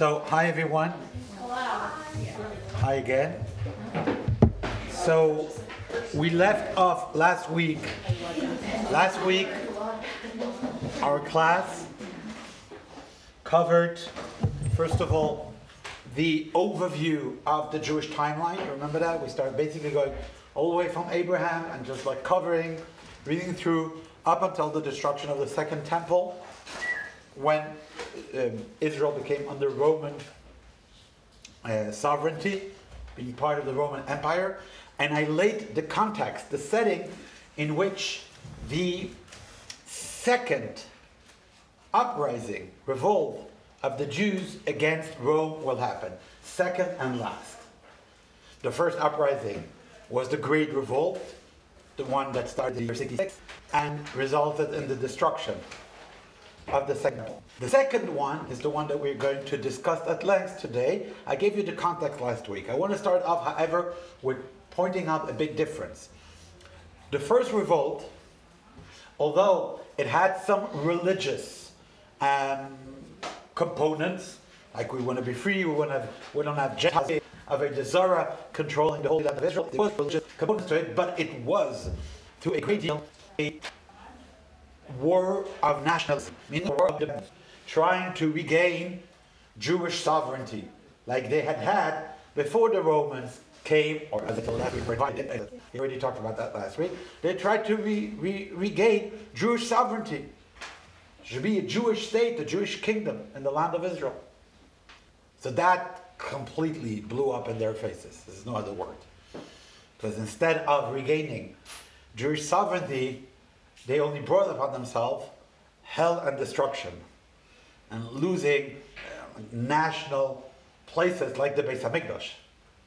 So, hi everyone. Hi again. So, we left off last week. Last week, our class covered, first of all, the overview of the Jewish timeline. Remember that? We started basically going all the way from Abraham and just like covering, reading through up until the destruction of the Second Temple when um, Israel became under Roman uh, sovereignty, being part of the Roman Empire, and I laid the context, the setting in which the second uprising, revolt of the Jews against Rome will happen. Second and last. The first uprising was the Great Revolt, the one that started in year 66 and resulted in the destruction of the second one. The second one is the one that we're going to discuss at length today. I gave you the context last week. I want to start off, however, with pointing out a big difference. The first revolt, although it had some religious um, components, like we want to be free, we want to have, we don't have Gentiles Avodah Zarah controlling the whole land of Israel. There was religious components to it, but it was, to a great deal, a war of nationalism, a war of the, trying to regain Jewish sovereignty, like they had had before the Romans came, or as it last week, we already talked about that last week. They tried to re, re, regain Jewish sovereignty. It should be a Jewish state, a Jewish kingdom in the land of Israel. So that completely blew up in their faces. There's no other word. Because instead of regaining Jewish sovereignty, they only brought upon themselves hell and destruction and losing uh, national places like the Beis Hamikdash,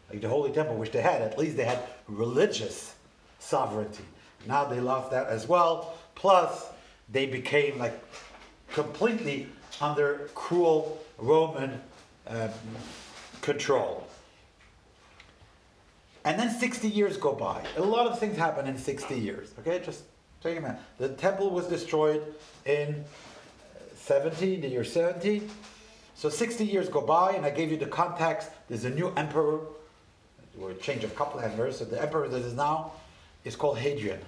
like the Holy Temple, which they had. At least they had religious sovereignty. Now they lost that as well. Plus, they became like completely under cruel Roman um, control. And then 60 years go by. A lot of things happen in 60 years. Okay, just The temple was destroyed in 70, the year 70. So 60 years go by, and I gave you the context. There's a new emperor, or a change of couple emperors. So the emperor that is now is called Hadrian.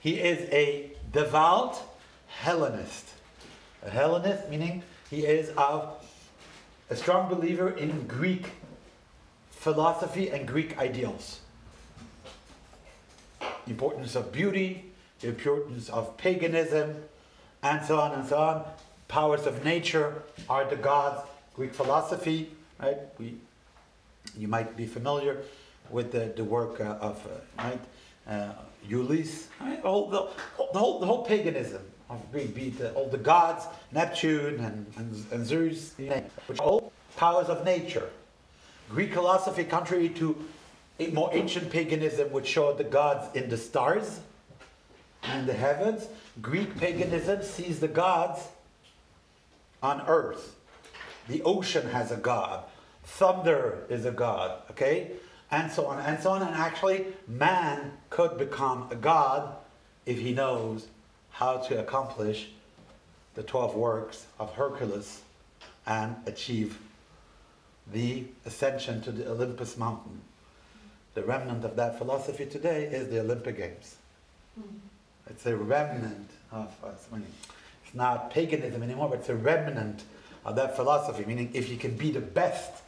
He is a devout Hellenist. A Hellenist meaning he is of a strong believer in Greek philosophy and Greek ideals. Importance of beauty, the importance of paganism, and so on and so on. Powers of nature are the gods. Greek philosophy, right? We, you might be familiar with the, the work uh, of uh, right uh, Ulysses. Right? All the, the, whole, the whole paganism of Greek, the, all the gods, Neptune and, and, and Zeus, which all powers of nature. Greek philosophy, contrary to a more ancient paganism, which showed the gods in the stars and the heavens, Greek paganism sees the gods on earth. The ocean has a god. Thunder is a god, okay? And so on and so on. And actually, man could become a god if he knows how to accomplish the 12 works of Hercules and achieve the ascension to the Olympus mountain. The remnant of that philosophy today is the Olympic Games. Mm-hmm. It's a remnant of, I mean, it's not paganism anymore, but it's a remnant of that philosophy, meaning if you can be the best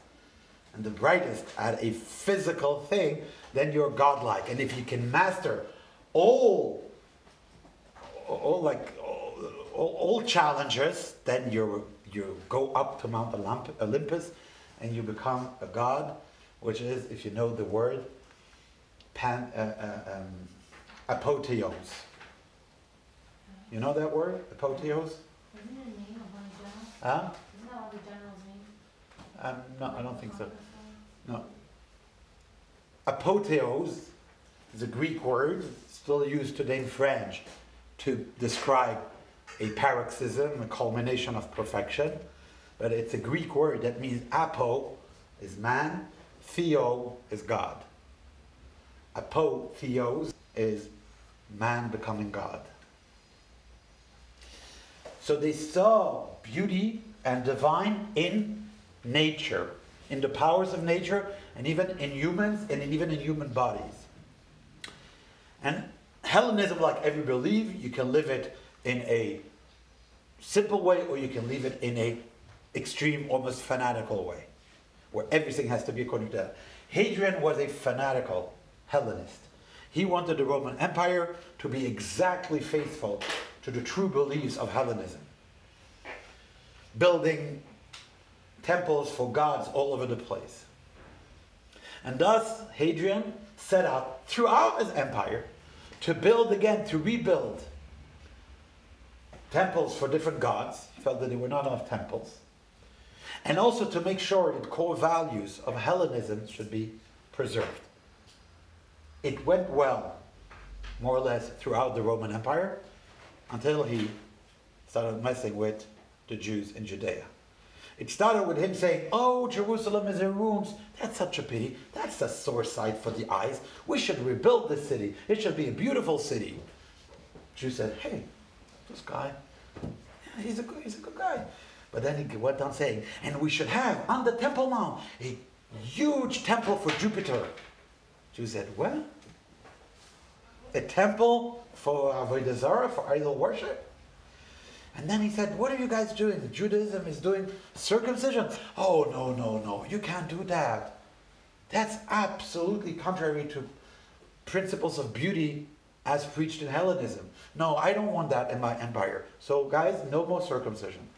and the brightest at a physical thing, then you're godlike. And if you can master all, all like, all, all, all challenges, then you you go up to Mount Olympus and you become a god, which is, if you know the word, pan, uh, uh, um, apotheos. You know that word, apotheos? Isn't it a name of one general? Huh? Isn't that of the general's name? Um, no, I don't think so. No. Apotheos is a Greek word, still used today in French, to describe a paroxysm, a culmination of perfection but it's a Greek word that means apo is man, theo is God. Apotheos is man becoming God. So they saw beauty and divine in nature, in the powers of nature, and even in humans and even in human bodies. And Hellenism, like every belief, you can live it in a simple way or you can live it in a extreme, almost fanatical way, where everything has to be according to that. Hadrian was a fanatical Hellenist. He wanted the Roman Empire to be exactly faithful to the true beliefs of Hellenism, building temples for gods all over the place. And thus, Hadrian set out throughout his empire to build again, to rebuild temples for different gods. He felt that there were not enough temples. And also to make sure that core values of Hellenism should be preserved. It went well, more or less, throughout the Roman Empire until he started messing with the Jews in Judea. It started with him saying, Oh, Jerusalem is in ruins. That's such a pity. That's a sore sight for the eyes. We should rebuild this city. It should be a beautiful city. Jews said, Hey, this guy, yeah, he's, a good, he's a good guy. But then he went on saying, And we should have on the Temple Mount a huge temple for Jupiter. Jews said, Well, A temple for Avodah Zarah, for idol worship? And then he said, What are you guys doing? Judaism is doing circumcision. Oh, no, no, no. You can't do that. That's absolutely contrary to principles of beauty as preached in Hellenism. No, I don't want that in my empire. So, guys, no more circumcision.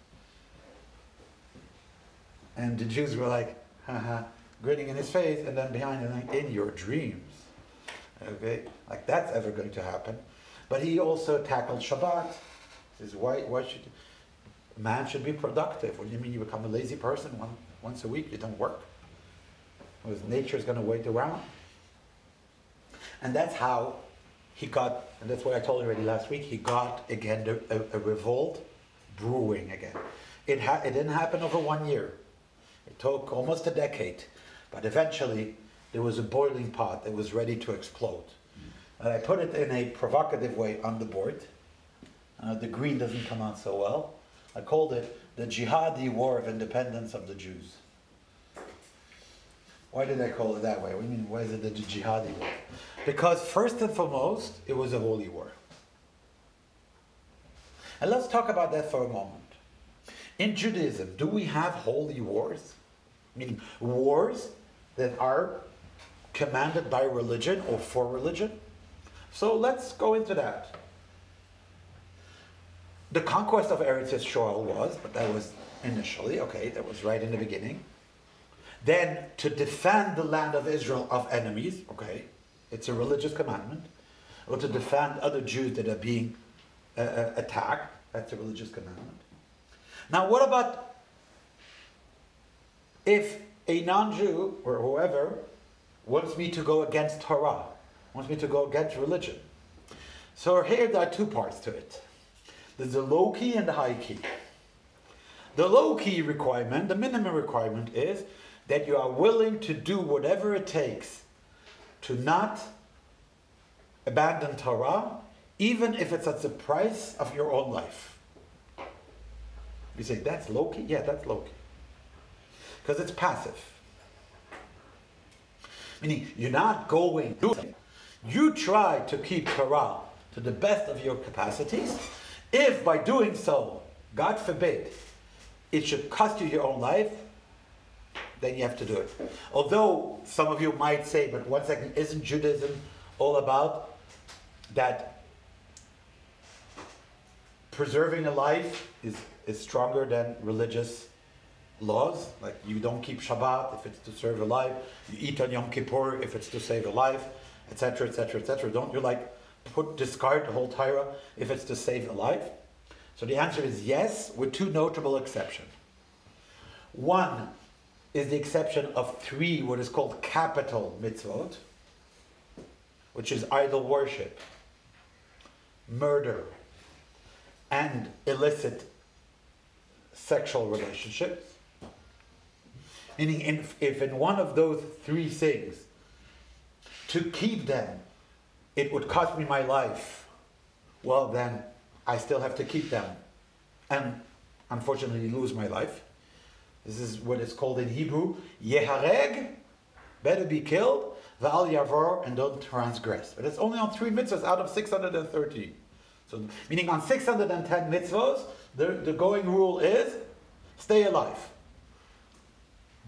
And the Jews were like, haha, grinning in his face, and then behind him, like, in your dreams. Okay? Like that's ever going to happen. But he also tackled Shabbat. He says, why, why should man should be productive? What do you mean you become a lazy person one, once a week? You don't work. Because nature is going to wait around. And that's how he got, and that's what I told you already last week, he got again a, a, a revolt brewing again. It, ha- it didn't happen over one year. It took almost a decade. But eventually, there was a boiling pot that was ready to explode. And I put it in a provocative way on the board. Uh, the green doesn't come out so well. I called it the Jihadi War of Independence of the Jews. Why did I call it that way? What mean, why is it the Jihadi War? Because, first and foremost, it was a holy war. And let's talk about that for a moment. In Judaism, do we have holy wars? Meaning wars that are commanded by religion or for religion? So let's go into that. The conquest of Eretz Yisrael was, but that was initially, okay, that was right in the beginning. Then to defend the land of Israel of enemies, okay, it's a religious commandment. Or to defend other Jews that are being uh, uh attacked, that's a religious commandment. Now, what about if a non Jew or whoever wants me to go against Torah, wants me to go against religion? So, here there are two parts to it there's the low key and the high key. The low key requirement, the minimum requirement, is that you are willing to do whatever it takes to not abandon Torah, even if it's at the price of your own life. You say, that's low key? Yeah, that's low key. Because it's passive. Meaning, you're not going to You try to keep Torah to the best of your capacities. If by doing so, God forbid, it should cost you your own life, then you have to do it. Although some of you might say, but one second, isn't Judaism all about that preserving a life is is stronger than religious laws. Like you don't keep Shabbat if it's to serve a life. You eat on Yom Kippur if it's to save a life, etc., etc., etc. Don't you like put discard the whole Torah if it's to save a life? So the answer is yes, with two notable exceptions. One is the exception of three, what is called capital mitzvot, which is idol worship, murder, and illicit sexual relationships. Meaning, if, if in one of those three things, to keep them, it would cost me my life, well, then I still have to keep them and unfortunately lose my life. This is what is called in Hebrew, Yehareg, better be killed, Va'al Yavor, and don't transgress. But it's only on three mitzvahs out of 630. So, meaning on 610 mitzvahs, the, the going rule is stay alive.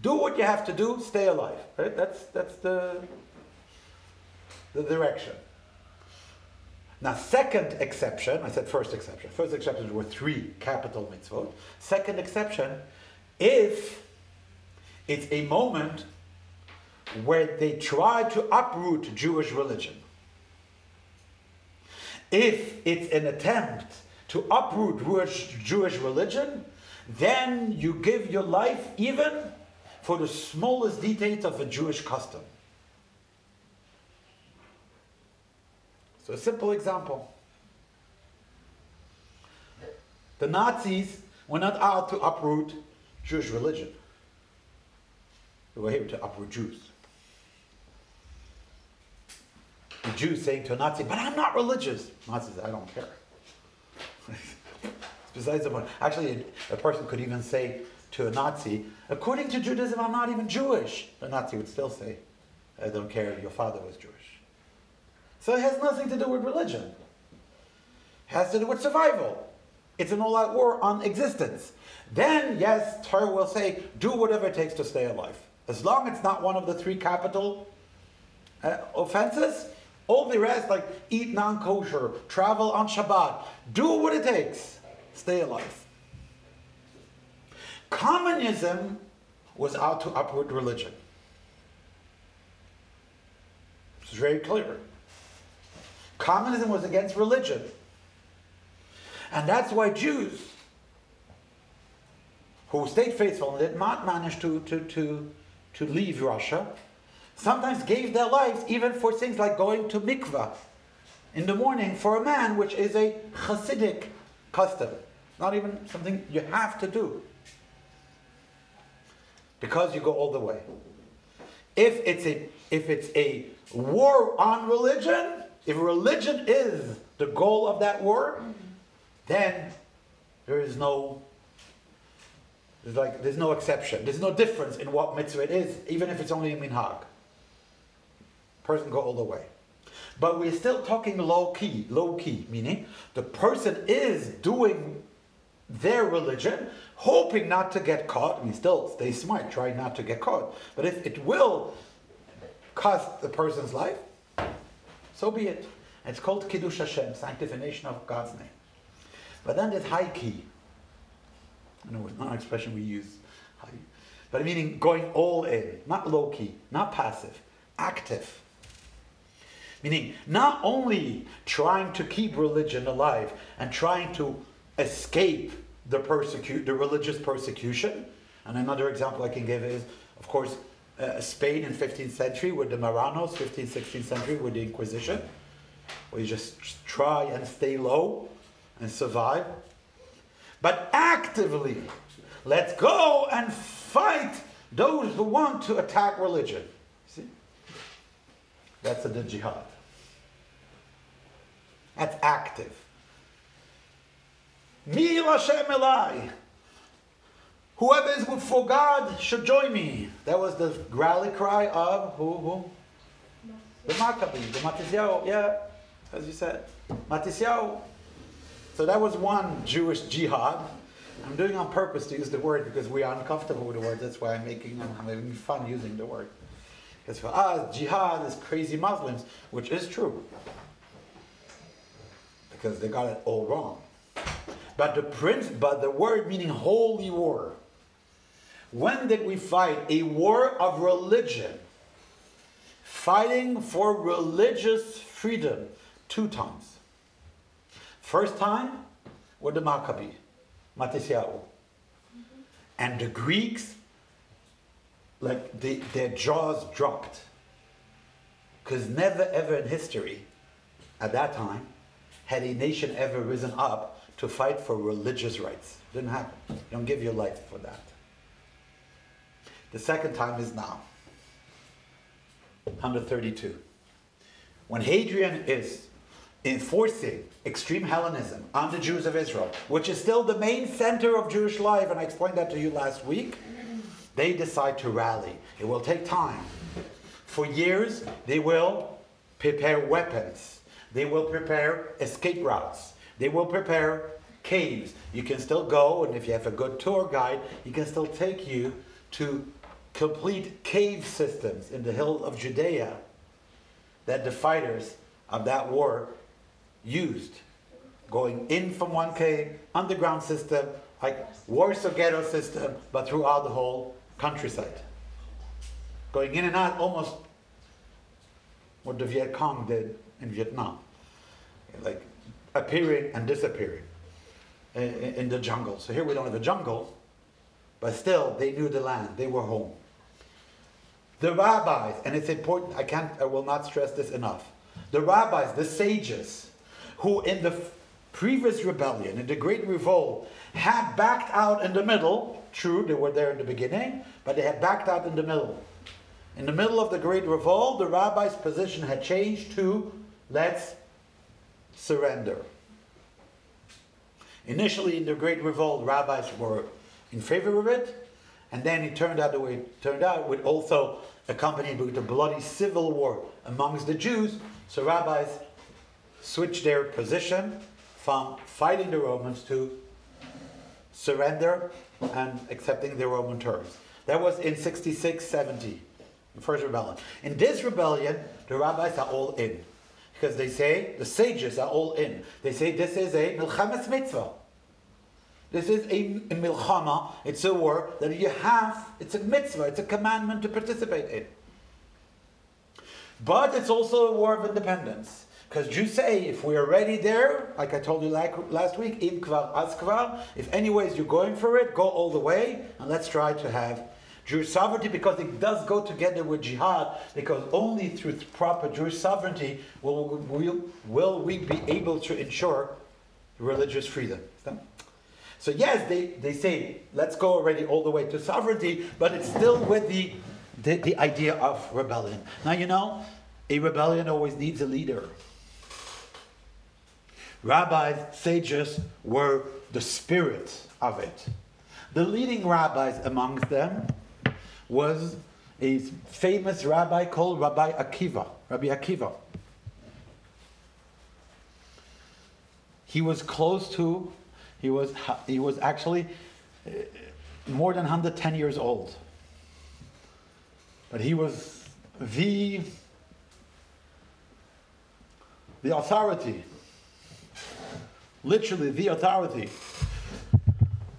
Do what you have to do, stay alive. Right? That's, that's the, the direction. Now, second exception, I said first exception. First exception were three capital mitzvot. Second exception, if it's a moment where they try to uproot Jewish religion. If it's an attempt to uproot Jewish, religion, then you give your life even for the smallest details of a Jewish custom. So, a simple example. The Nazis were not out to uproot Jewish religion. They were here to uproot Jews. The Jews saying to a Nazi, but I'm not religious. Nazi says, I don't care. besides the point. Actually, a, a person could even say to a Nazi, according to Judaism, I'm not even Jewish. The Nazi would still say, I don't care, if your father was Jewish. So it has nothing to do with religion. It has to do with survival. It's an all-out war on existence. Then, yes, Torah will say, do whatever it takes to stay alive. As long as it's not one of the three capital uh, offenses, all the rest, like eat non-kosher, travel on Shabbat, do what it takes, stay alive. Communism was out to uproot religion. It's very clear. Communism was against religion. And that's why Jews who stayed faithful and did not manage to, to, to, to leave Russia sometimes gave their lives even for things like going to mikvah in the morning for a man, which is a Hasidic custom. Not even something you have to do. Because you go all the way. If it's a if it's a war on religion, if religion is the goal of that war, then there is no there's like there's no exception. There's no difference in what mitzvah it is, even if it's only a minhag. Person go all the way. But we're still talking low key, low key, meaning the person is doing their religion, hoping not to get caught. I mean, still stay smart, try not to get caught. But if it will cost the person's life, so be it. It's called Kiddush Hashem, sanctification of God's name. But then there's high key. I know it's not an expression we use, but meaning going all in, not low key, not passive, active. Meaning, not only trying to keep religion alive and trying to escape the persecute, the religious persecution. And another example I can give is, of course, uh, Spain in 15th century with the Marranos, 15th, 16th century with the Inquisition, where you just try and stay low and survive. But actively, let's go and fight those who want to attack religion. See? That's a jihad. That's active. Mi Hashem Elai. Whoever is good for God should join me. That was the rally cry of who? Who? The Maccabi, the Matisyahu. Yeah, as you said, Matisyahu. So that was one Jewish jihad. I'm doing on purpose to use the word because we are uncomfortable with the word. That's why I'm making I'm having fun using the word. Because for us, jihad is crazy Muslims, which is true. Because they got it all wrong. But the prince, but the word meaning holy war. When did we fight? A war of religion. Fighting for religious freedom two times. First time were the Maccabi, Matisyahu. And the Greeks, like they, their jaws dropped. Because never ever in history, at that time, had a nation ever risen up to fight for religious rights. Didn't happen. Don't give your life for that. The second time is now. 132. When Hadrian is enforcing extreme Hellenism on the Jews of Israel, which is still the main center of Jewish life, and I explained that to you last week, they decide to rally. It will take time. For years, they will prepare weapons. They will prepare escape routes. They will prepare caves. You can still go, and if you have a good tour guide, he can still take you to complete cave systems in the hill of Judea that the fighters of that war used. Going in from one cave, underground system, like Warsaw ghetto system, but throughout the whole countryside. Going in and out almost what the Viet Cong did in Vietnam. Like appearing and disappearing in, in the jungle. So here we don't have a jungle, but still they knew the land, they were home. The rabbis, and it's important, I can't, I will not stress this enough. The rabbis, the sages, who in the previous rebellion, in the Great Revolt, had backed out in the middle. True, they were there in the beginning, but they had backed out in the middle. In the middle of the Great Revolt, the rabbi's position had changed to let's surrender. Initially, in the Great Revolt, rabbis were in favor of it, and then it turned out the way it turned out, with also accompanied with a bloody civil war amongst the Jews. So rabbis switched their position from fighting the Romans to surrender and accepting the Roman terms. That was in 66 70, the first rebellion. In this rebellion, the rabbis are all in. Because they say, the sages are all in. They say this is a milchamas mitzvah. This is a, a milchama, it's a war that you have, it's a mitzvah, it's a commandment to participate in. But it's also a war of independence. Because Jews say, if we are ready there, like I told you last week, im kvar as kvar, if anyways you're going for it, go all the way, and let's try to have Jewish sovereignty, because it does go together with jihad, because only through proper Jewish sovereignty will, will, will we be able to ensure religious freedom. So yes, they, they say, let's go already all the way to sovereignty, but it's still with the, the, the idea of rebellion. Now you know, a rebellion always needs a leader. Rabbis, sages were the spirit of it. The leading rabbis amongst them was a famous rabbi called Rabbi Akiva. Rabbi Akiva. He was close to he was, he was actually uh, more than 110 years old. But he was the, the authority. Literally the authority.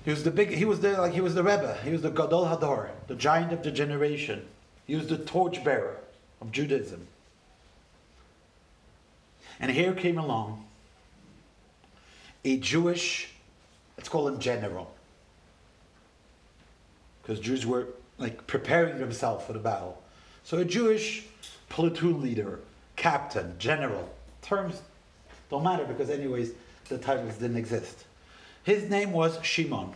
He was the big, he was the, like he was the Rebbe. He was the Gadol Hador, the giant of the generation. He was the torchbearer of Judaism. And here came along a Jewish Let's call him general. Because Jews were like preparing themselves for the battle. So a Jewish platoon leader, captain, general, terms don't matter because anyways the titles didn't exist. His name was Shimon.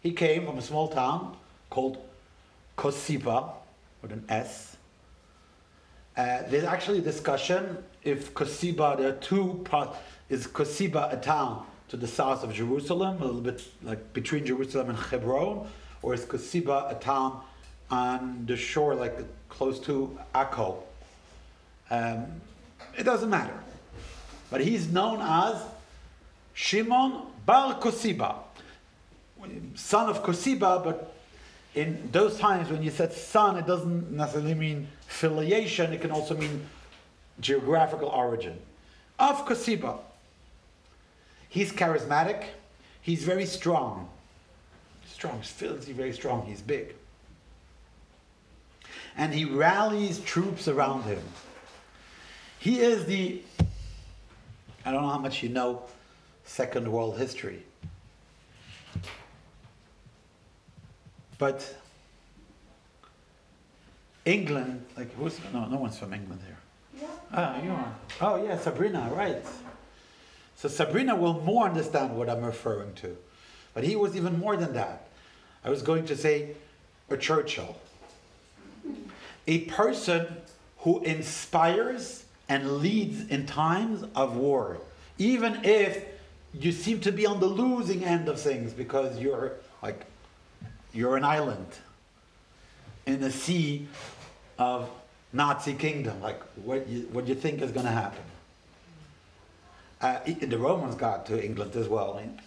He came from a small town called Kosiba, with an S. Uh, there's actually a discussion if Kosiba, there are two parts. Is Kosiba a town to the south of Jerusalem, a little bit like between Jerusalem and Hebron, or is Kosiba a town on the shore, like close to Akko? Um, it doesn't matter. But he's known as Shimon Bar Kosiba, son of Kosiba, but in those times when you said son, it doesn't necessarily mean filiation, it can also mean geographical origin. Of Kosiba. He's charismatic. He's very strong. Strong, physically very strong. He's big. And he rallies troops around him. He is the, I don't know how much you know Second World history. But England, like who's no, no one's from England here. Yeah. Ah, you are. Oh yeah, Sabrina, right. So Sabrina will more understand what I'm referring to. But he was even more than that. I was going to say a Churchill. A person who inspires and leads in times of war. Even if you seem to be on the losing end of things because you're like you're an island. in the sea of Nazi kingdom. Like, what you, what you think is going to happen? Uh, the Romans got to England as well. I mean,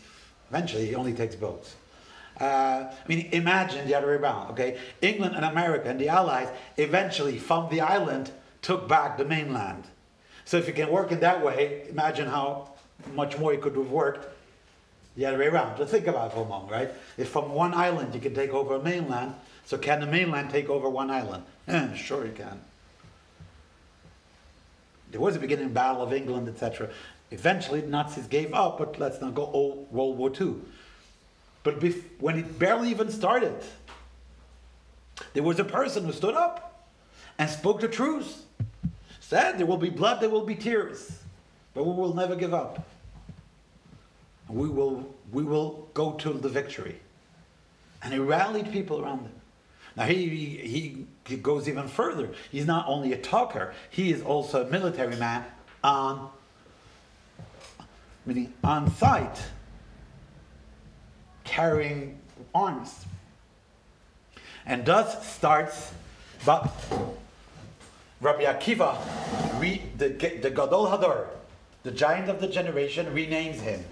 eventually, it only takes boats. Uh, I mean, imagine the other way around, okay? England and America and the Allies eventually, from the island, took back the mainland. So if you can work in that way, imagine how much more it could have worked the other way around. Just think about it for a moment, right? If from one island you can take over a mainland, so can the mainland take over one island? Eh, sure you can. There was a beginning battle of England, etc. Eventually, the Nazis gave up, but let's not go all World War II. But when it barely even started, there was a person who stood up and spoke the truth. Said there will be blood, there will be tears, but we will never give up. We will, we will go to the victory. And he rallied people around him. Now he, he, he goes even further. He's not only a talker, he is also a military man on, meaning on site, carrying arms. And thus starts, but Rabbi Akiva, re, the, the Gadol Hador, the giant of the generation, renames him.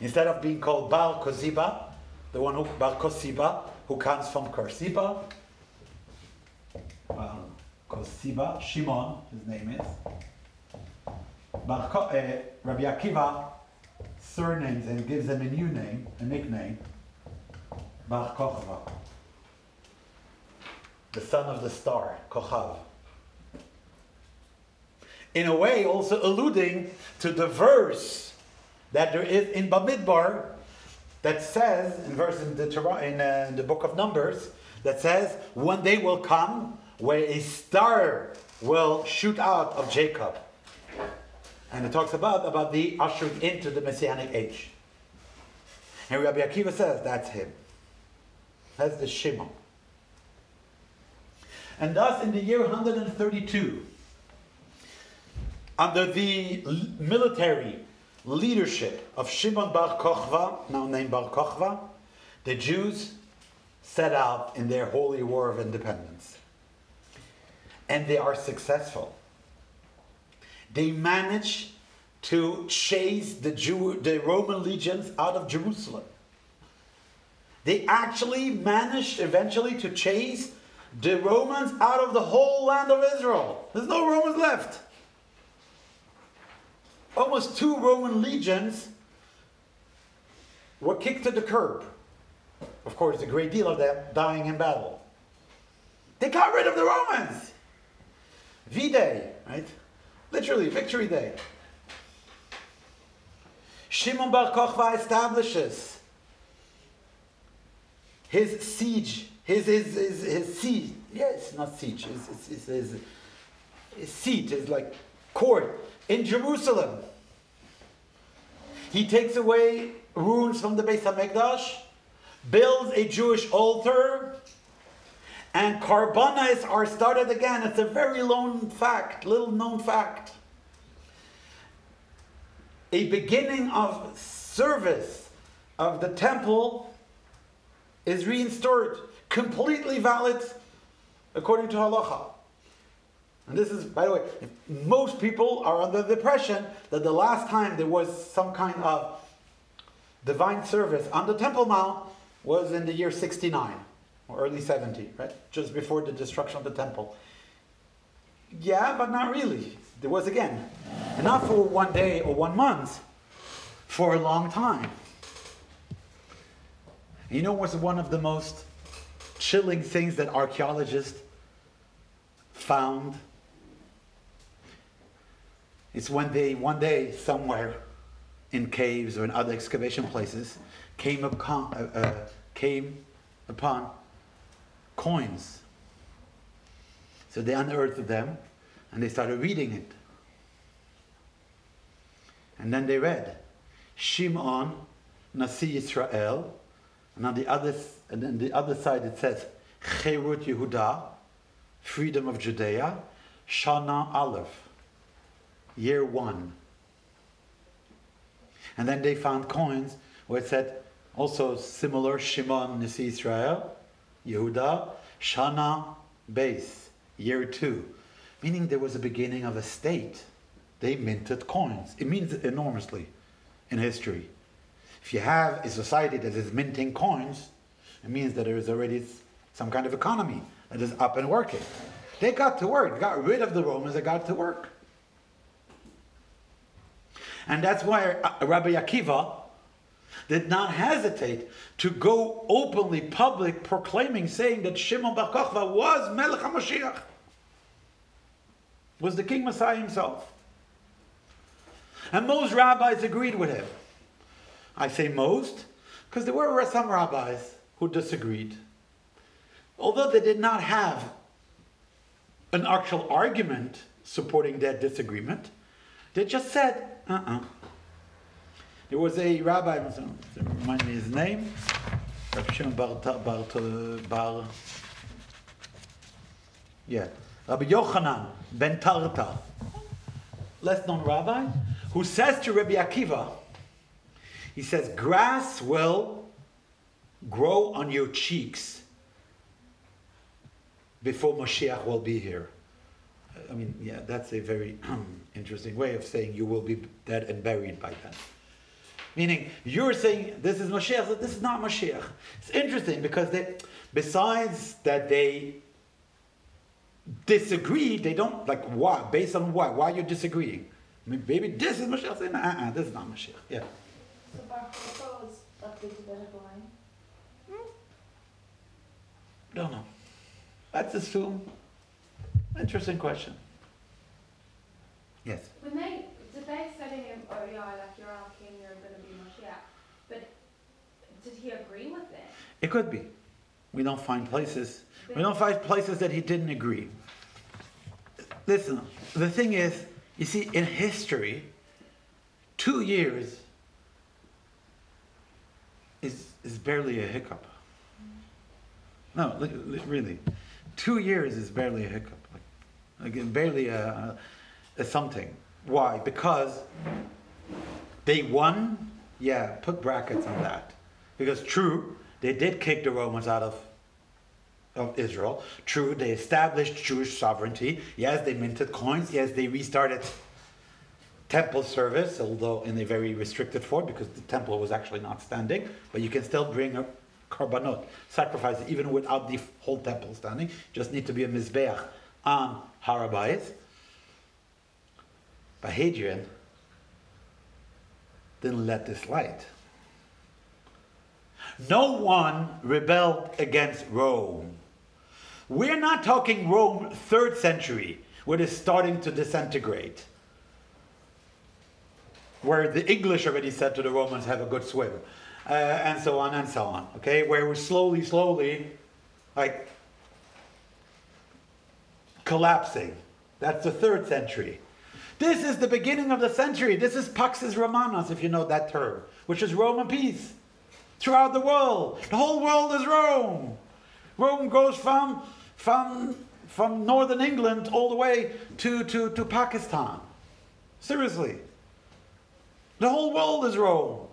Instead of being called Baal Koziba, the one who Baal Kosiba, who comes from Kosiba, Baal um, Kosiba, Shimon, his name is. Uh, Rabbi Akiva surnames and gives them a new name, a nickname, Bar Kochva, the son of the star, Kochav. In a way, also alluding to the verse that there is in Bamidbar that says, in verse in the, in, uh, in the book of Numbers, that says, one day will come where a star will shoot out of Jacob. And it talks about, about the ushering into the Messianic age. And Rabbi Akiva says, that's him. That's the Shimon. And thus, in the year 132, under the military leadership of Shimon Bar Kochva, now named Bar Kochva, the Jews set out in their holy war of independence. And they are successful. They managed to chase the, Jew, the Roman legions out of Jerusalem. They actually managed eventually to chase the Romans out of the whole land of Israel. There's no Romans left almost two Roman legions were kicked to the curb. Of course, a great deal of them dying in battle. They got rid of the Romans. V Day, right? Literally, Victory Day. Shimon Bar Kochva establishes his siege, his, his, his, his siege, yes, not siege, his, his, his, his, his seat, his like court in Jerusalem. He takes away ruins from the Beis Hamikdash, builds a Jewish altar, and karbanas are started again. It's a very known fact, little known fact. A beginning of service of the temple is reinstored, completely valid according to halacha. And this is, by the way, most people are under the impression that the last time there was some kind of divine service on the Temple Mount was in the year 69 or early 70, right? Just before the destruction of the temple. Yeah, but not really. There was again. Not for one day or one month, for a long time. You know what's one of the most chilling things that archaeologists found it's when they one day somewhere in caves or in other excavation places came upon uh, uh, came upon coins. So they unearthed them and they started reading it. And then they read Shimon Nasi Israel, and on the other and then the other side it says Cherut Yehuda, freedom of Judea, Shana Aleph year one. And then they found coins where it said also similar Shimon Nisi Israel, Yehuda, Shana, Beis, year two. Meaning there was a beginning of a state. They minted coins. It means enormously in history. If you have a society that is minting coins, it means that there is already some kind of economy that is up and working. They got to work. Got rid of the Romans. They got to work. And that's why uh, Rabbi Akiva did not hesitate to go openly public proclaiming, saying that Shimon Bar Kochva was Melech HaMashiach, was the King Messiah himself. And most rabbis agreed with him. I say most, because there were some rabbis who disagreed. Although they did not have an actual argument supporting that disagreement, they just said, uh-uh. There was a rabbi, um, remind me his name, Rabbi Shimon Bar, Bar, Bar, yeah, Rabbi Yochanan ben Torta, less known rabbi, who says to Rabbi Akiva, he says, grass will grow on your cheeks before Mashiach will be here. I mean, yeah, that's a very interesting way of saying you will be dead and buried by then. Meaning, you're saying this is Mashiach, this is not Mashiach. It's interesting because they, besides that they disagree, they don't, like, why? Based on what? Why are you disagreeing? I mean, maybe this is Mashiach. Say, uh-uh, this is not Mashiach. Yeah. So Bar Kokhba was up to Tibetan line? Hmm? Don't know. Let's assume. Interesting question. Yes. When they did they say to him, "Oh yeah, like you're our king, you're going to be Moshiach," but did he agree with that? It could be. We don't find places. We don't find places that he didn't agree. Listen, the thing is, you see, in history, two years is is barely a hiccup. No, really, two years is barely a hiccup. Like, like barely a, a something. Why? Because they won. Yeah, put brackets on that. Because true, they did kick the Romans out of of Israel. True, they established Jewish sovereignty. Yes, they minted coins. Yes, they restarted temple service, although in a very restricted form because the temple was actually not standing. But you can still bring a korbanot, sacrifice even without the whole temple standing. Just need to be a mizbeach on Har HaBais. But Hadrian didn't let this light. No one rebelled against Rome. We're not talking Rome third century, where it's starting to disintegrate. Where the English already said to the Romans, have a good swim. Uh, and so on and so on. Okay? Where we're slowly, slowly, like, collapsing. That's the third century. This is the beginning of the century. This is Pax Romanos, if you know that term, which is Roman peace throughout the world. The whole world is Rome. Rome goes from, from, from northern England all the way to, to, to Pakistan. Seriously. The whole world is Rome.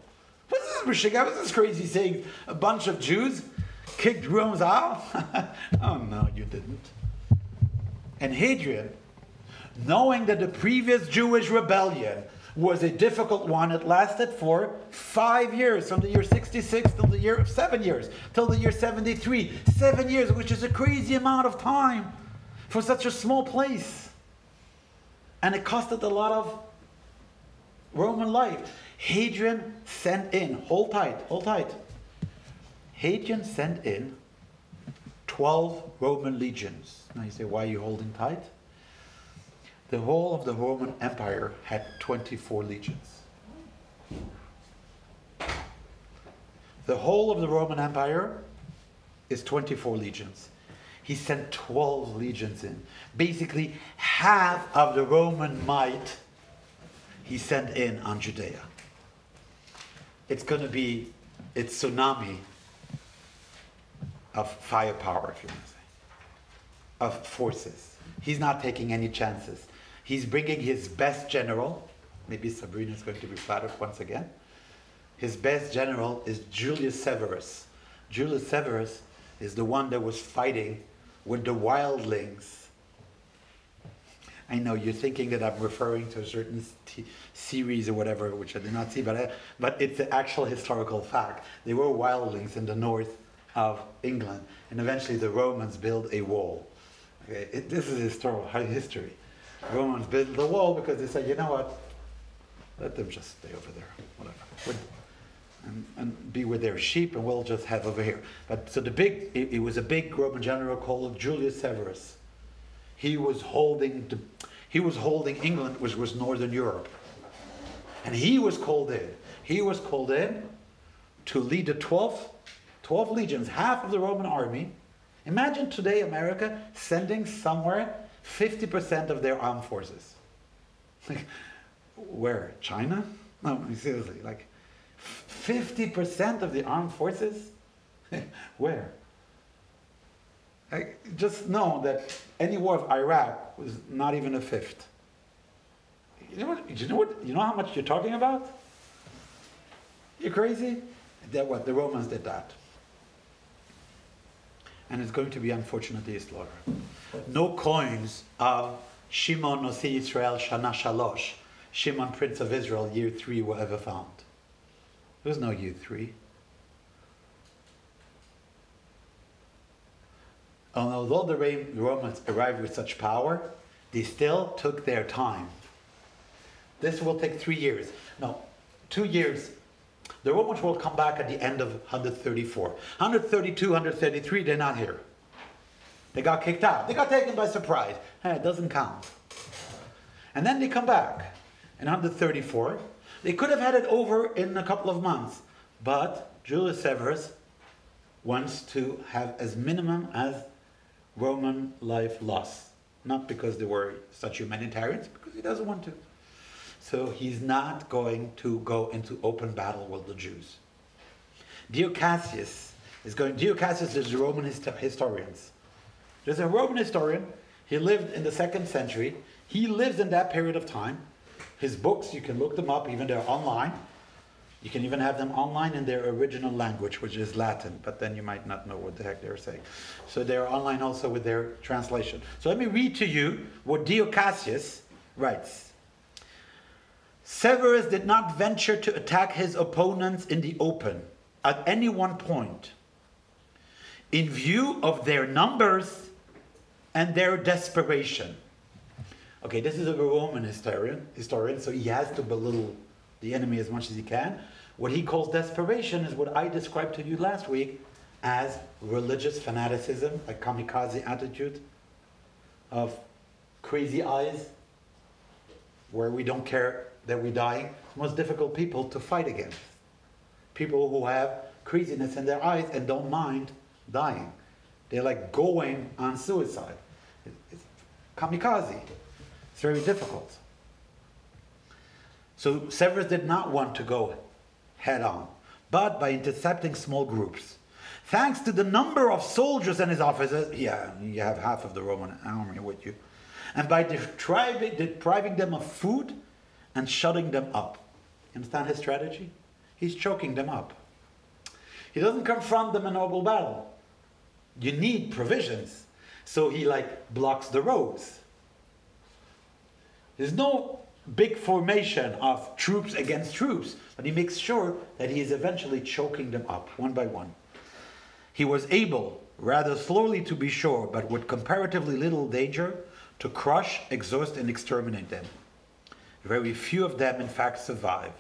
What's this? What's this crazy saying? A bunch of Jews kicked Rome out? oh no, you didn't. And Hadrian, knowing that the previous Jewish rebellion was a difficult one. It lasted for five years, from the year 66 till the year of seven years, till the year 73. Seven years, which is a crazy amount of time for such a small place. And it costed a lot of Roman life. Hadrian sent in, hold tight, hold tight. Hadrian sent in 12 Roman legions. Now you say, why are you holding tight? The whole of the Roman Empire had 24 legions. The whole of the Roman Empire is 24 legions. He sent 12 legions in. Basically, half of the Roman might he sent in on Judea. It's going to be a tsunami of firepower, if you want to say, of forces. He's not taking any chances. He's bringing his best general. Maybe Sabrina is going to be flattered once again. His best general is Julius Severus. Julius Severus is the one that was fighting with the wildlings. I know you're thinking that I'm referring to a certain t- series or whatever, which I did not see, but, I, but it's an actual historical fact. There were wildlings in the north of England, and eventually the Romans built a wall. Okay, it, this is historical history. Romans built the wall because they said, you know what, let them just stay over there, whatever. and, and, be with their sheep, and we'll just have over here. But so the big, it, it was a big Roman general called Julius Severus. He was holding, the, he was holding England, which was northern Europe, and he was called in. He was called in to lead the 12, 12 legions, half of the Roman army. Imagine today America sending somewhere 50% of their armed forces. Where? China? No, seriously, like 50% of the armed forces? Where? I just know that any war of Iraq was not even a fifth. You know what? You know what? You know how much you're talking about? You're crazy. That what the Romans did that, and it's going to be unfortunately a slaughter. No coins of Shimon Nosi Israel Shana Shalosh, Shimon Prince of Israel, year three, were ever found. There was no year three. And although the Romans arrived with such power, they still took their time. This will take three years. No, two years. The Romans will come back at the end of 134. 132, 133, they're not here. They got kicked out. They got taken by surprise. Hey, it doesn't count. And then they come back in 134. They could have had it over in a couple of months, but Julius Severus wants to have as minimum as Roman life loss. Not because they were such humanitarians, because he doesn't want to. So he's not going to go into open battle with the Jews. Dio Cassius is going. Dio Cassius is a Roman historian. There's a Roman historian. He lived in the second century. He lives in that period of time. His books, you can look them up, even they're online. You can even have them online in their original language, which is Latin, but then you might not know what the heck they're saying. So they're online also with their translation. So let me read to you what Dio Cassius writes. Severus did not venture to attack his opponents in the open at any one point. In view of their numbers and their desperation. Okay, this is a Roman historian, historian, so he has to belittle the enemy as much as he can. What he calls desperation is what I described to you last week as religious fanaticism, a kamikaze attitude of crazy eyes, where we don't care that we're dying. Most difficult people to fight against. People who have craziness in their eyes and don't mind dying. They're like going on suicide. It's kamikaze. It's very difficult. So Severus did not want to go head on, but by intercepting small groups. Thanks to the number of soldiers and his officers, yeah, you have half of the Roman army with you, and by depriving, depriving them of food and shutting them up. You understand his strategy? He's choking them up. He doesn't confront them in open battle. You need provisions. So he like blocks the roads. There's no big formation of troops against troops, but he makes sure that he is eventually choking them up one by one. He was able, rather slowly to be sure, but with comparatively little danger, to crush, exhaust, and exterminate them. Very few of them, in fact, survive.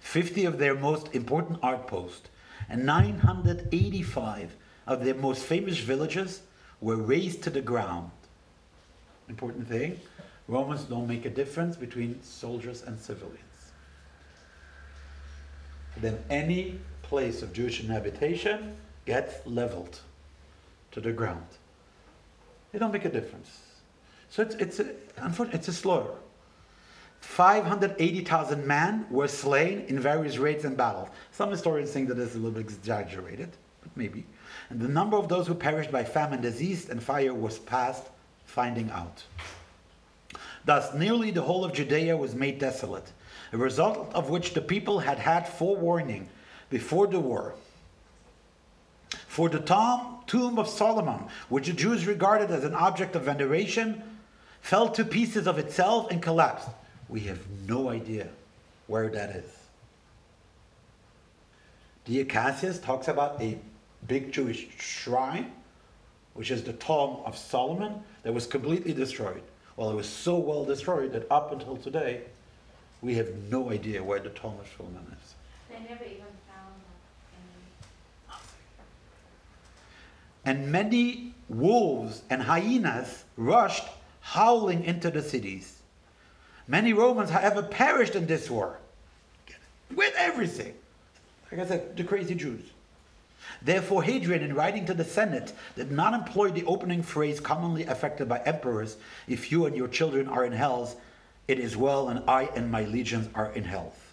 50 of their most important outposts and 985 of their most famous villages were razed to the ground. Important thing Romans don't make a difference between soldiers and civilians. Then any place of Jewish inhabitation gets leveled to the ground. They don't make a difference. So it's, it's, a, it's a slaughter. 580,000 men were slain in various raids and battles. Some historians think that this is a little bit exaggerated, but maybe. And the number of those who perished by famine, disease, and fire was past finding out. Thus, nearly the whole of Judea was made desolate, a result of which the people had had forewarning before the war. For the tomb, tomb of Solomon, which the Jews regarded as an object of veneration, fell to pieces of itself and collapsed. We have no idea where that is. Dio Cassius talks about a big Jewish shrine, which is the tomb of Solomon, that was completely destroyed. Well, it was so well destroyed that up until today, we have no idea where the tomb of Solomon is. They never even found that. And many wolves and hyenas rushed howling into the cities. Many Romans, however, perished in this war with everything. Like I said, the crazy Jews. Therefore, Hadrian, in writing to the Senate, did not employ the opening phrase commonly affected by emperors if you and your children are in hells, it is well, and I and my legions are in health.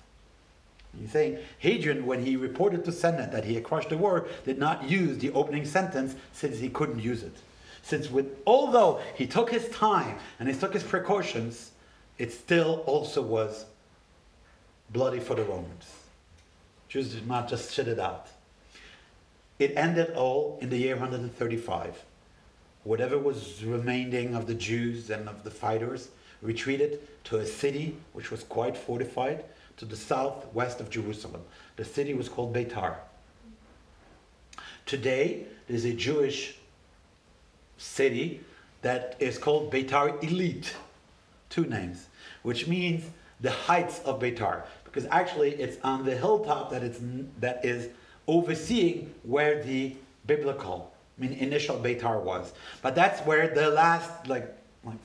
He's saying Hadrian, when he reported to Senate that he had crushed the war, did not use the opening sentence since he couldn't use it. Since with although he took his time and he took his precautions, it still also was bloody for the Romans. Jews did not just shit it out. It ended all in the year 135. Whatever was remaining of the Jews and of the fighters retreated to a city which was quite fortified to the southwest of Jerusalem. The city was called Beitar. Today, there's a Jewish city that is called Beitar Illit. Two names, which means the heights of Beitar. Because actually, it's on the hilltop that, it's, that is overseeing where the biblical, I mean, initial Beitar was. But that's where the last, like, like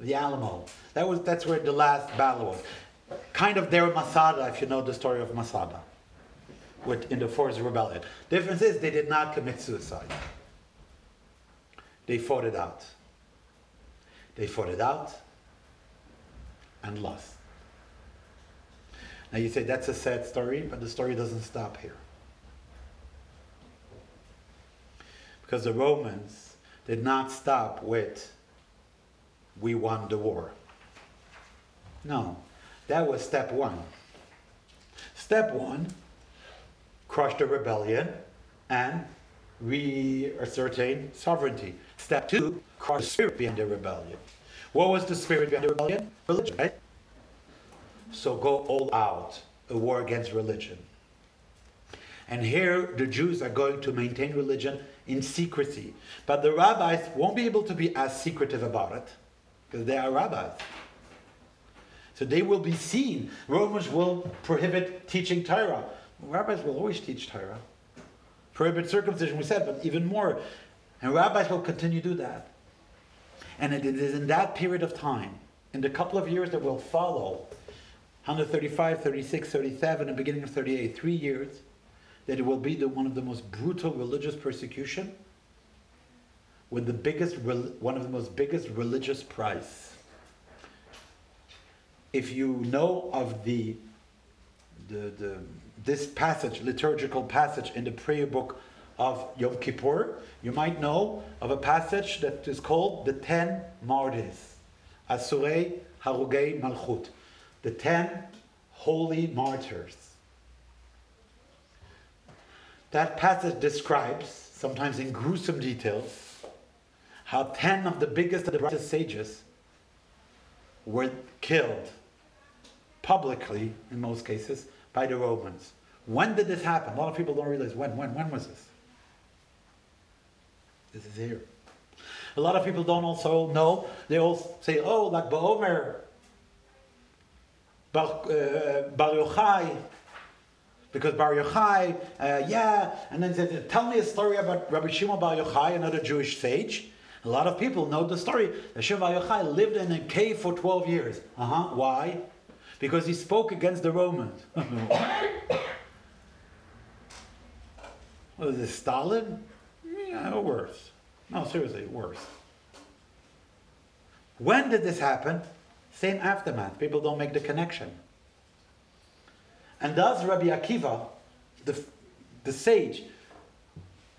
the Alamo. That was that's where the last battle was kind of their Masada, if you know the story of Masada, with, in the Forest Rebellion. Difference is they did not commit suicide. They fought it out. They fought it out and lost. Now you say that's a sad story, but the story doesn't stop here. Because the Romans did not stop with, we won the war. No, that was step one. Step one, crush the rebellion and reascertain sovereignty. Step two, the spirit behind the rebellion. What was the spirit behind the rebellion? Religion, right? So go all out, a war against religion. And here the Jews are going to maintain religion in secrecy. But the rabbis won't be able to be as secretive about it because they are rabbis. So they will be seen. Romans will prohibit teaching Torah. Rabbis will always teach Torah. Prohibit circumcision, we said, but even more. And rabbis will continue to do that. And it is in that period of time, in the couple of years that will follow, 135, 36, 37, and beginning of 38, three years, that it will be the, one of the most brutal religious persecution with the biggest, one of the most biggest religious price. If you know of the, the, the, this passage, liturgical passage in the prayer book of Yom Kippur, you might know of a passage that is called the Ten Martyrs, Asarah Harugei Malchut, the Ten Holy Martyrs. That passage describes, sometimes in gruesome details, how ten of the biggest of the brightest sages were killed publicly, in most cases, by the Romans. When did this happen? A lot of people don't realize when. When? When was this? This is here. A lot of people don't also know. They all say, "Oh, like Baomer, Bar, uh, Bar Yochai, because Bar Yochai, uh, yeah." And then they said, "Tell me a story about Rabbi Shimon Bar Yochai, another Jewish sage." A lot of people know the story. Shimon Bar Yochai lived in a cave for 12 years. Uh huh. Why? because he spoke against the Romans. what is this, Stalin? Yeah, worse. No, seriously, worse. When did this happen? Same aftermath. People don't make the connection. And thus Rabbi Akiva, the, the sage,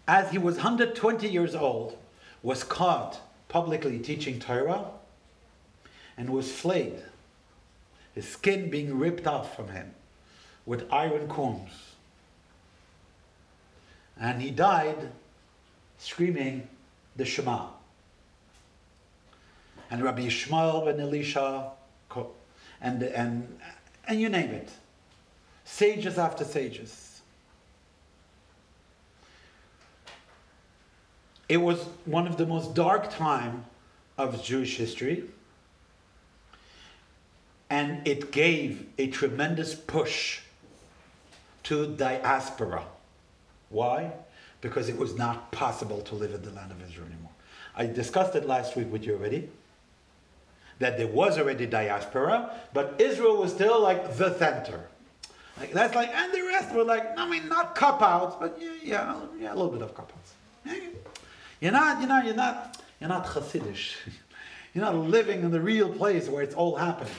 as he was 120 years old, was caught publicly teaching Torah and was flayed his skin being ripped off from him with iron combs. And he died screaming the Shema. And Rabbi Yishmael ben Elisha, and, and, and you name it. Sages after sages. It was one of the most dark time of Jewish history. And it gave a tremendous push to diaspora. Why? Because it was not possible to live in the land of Israel anymore. I discussed it last week with you already. That there was already diaspora, but Israel was still like the center. Like, that's like, and the rest were like, I mean, not cop outs, but yeah, yeah, yeah, a little bit of cop outs. You're not, you know, you're not, you're not Hasidish. You're not living in the real place where it's all happening.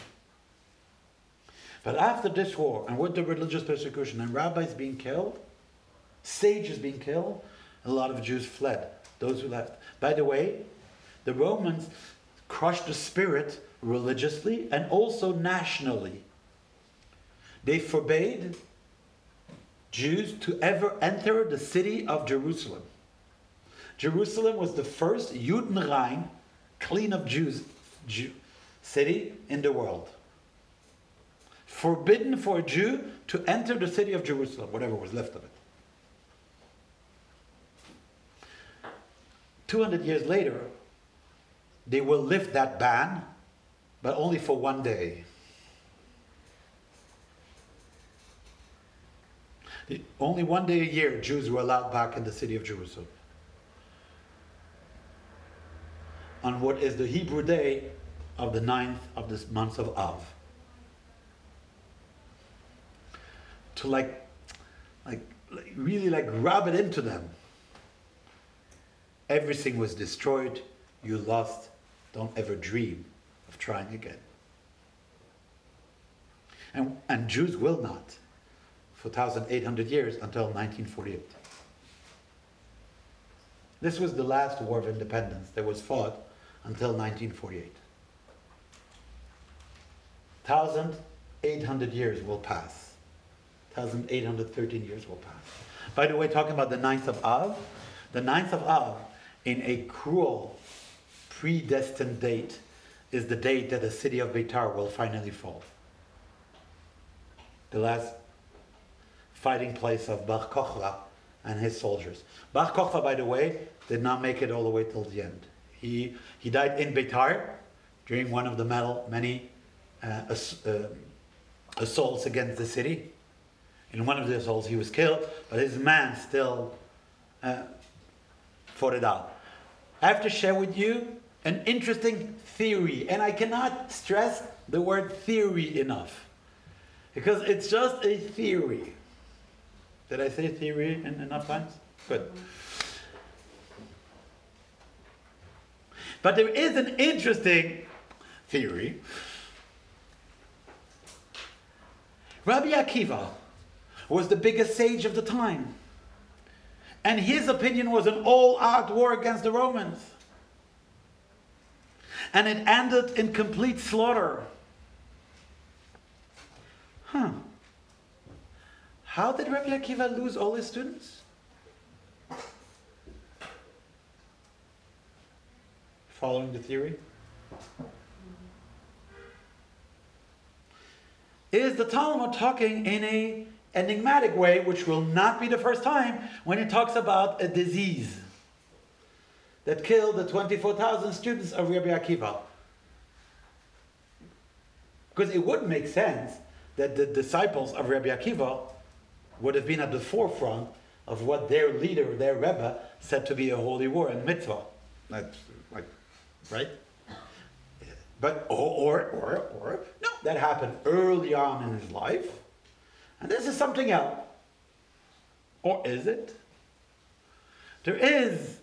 But after this war, and with the religious persecution, and rabbis being killed, sages being killed, a lot of Jews fled. Those who left. By the way, the Romans crushed the spirit religiously and also nationally. They forbade Jews to ever enter the city of Jerusalem. Jerusalem was the first Judenrein, clean of Jews, Jew, city in the world forbidden for a Jew to enter the city of Jerusalem, whatever was left of it. 200 years later, they will lift that ban, but only for one day. Only one day a year, Jews were allowed back in the city of Jerusalem. On what is the Hebrew day of the ninth of this month of Av. to like, like, like really like rub it into them. Everything was destroyed. You lost. Don't ever dream of trying again. And, and Jews will not for 1,800 years until 1948. This was the last war of independence that was fought until 1948. 1,800 years will pass. 1,813 years will pass. By the way, talking about the 9th of Av, the 9th of Av, in a cruel, predestined date, is the date that the city of Beitar will finally fall. The last fighting place of Bar Kokhba and his soldiers. Bar Kokhba, by the way, did not make it all the way till the end. He, he died in Beitar during one of the many uh, ass, uh, assaults against the city. In one of the assaults, he was killed, but his man still uh, fought it out. I have to share with you an interesting theory, and I cannot stress the word theory enough because it's just a theory. Did I say theory in, enough times? Good. But there is an interesting theory. Rabbi Akiva was the biggest sage of the time. And his opinion was an all out war against the Romans. And it ended in complete slaughter. Huh. How did Rabbi Akiva lose all his students? Following the theory? Is the Talmud talking in a enigmatic way, which will not be the first time, when he talks about a disease that killed the 24,000 students of Rabbi Akiva. Because it would make sense that the disciples of Rabbi Akiva would have been at the forefront of what their leader, their Rebbe, said to be a holy war and mitzvah. That's like, right? But, or, or, or, or, no, that happened early on in his life. And this is something else. Or is it? There is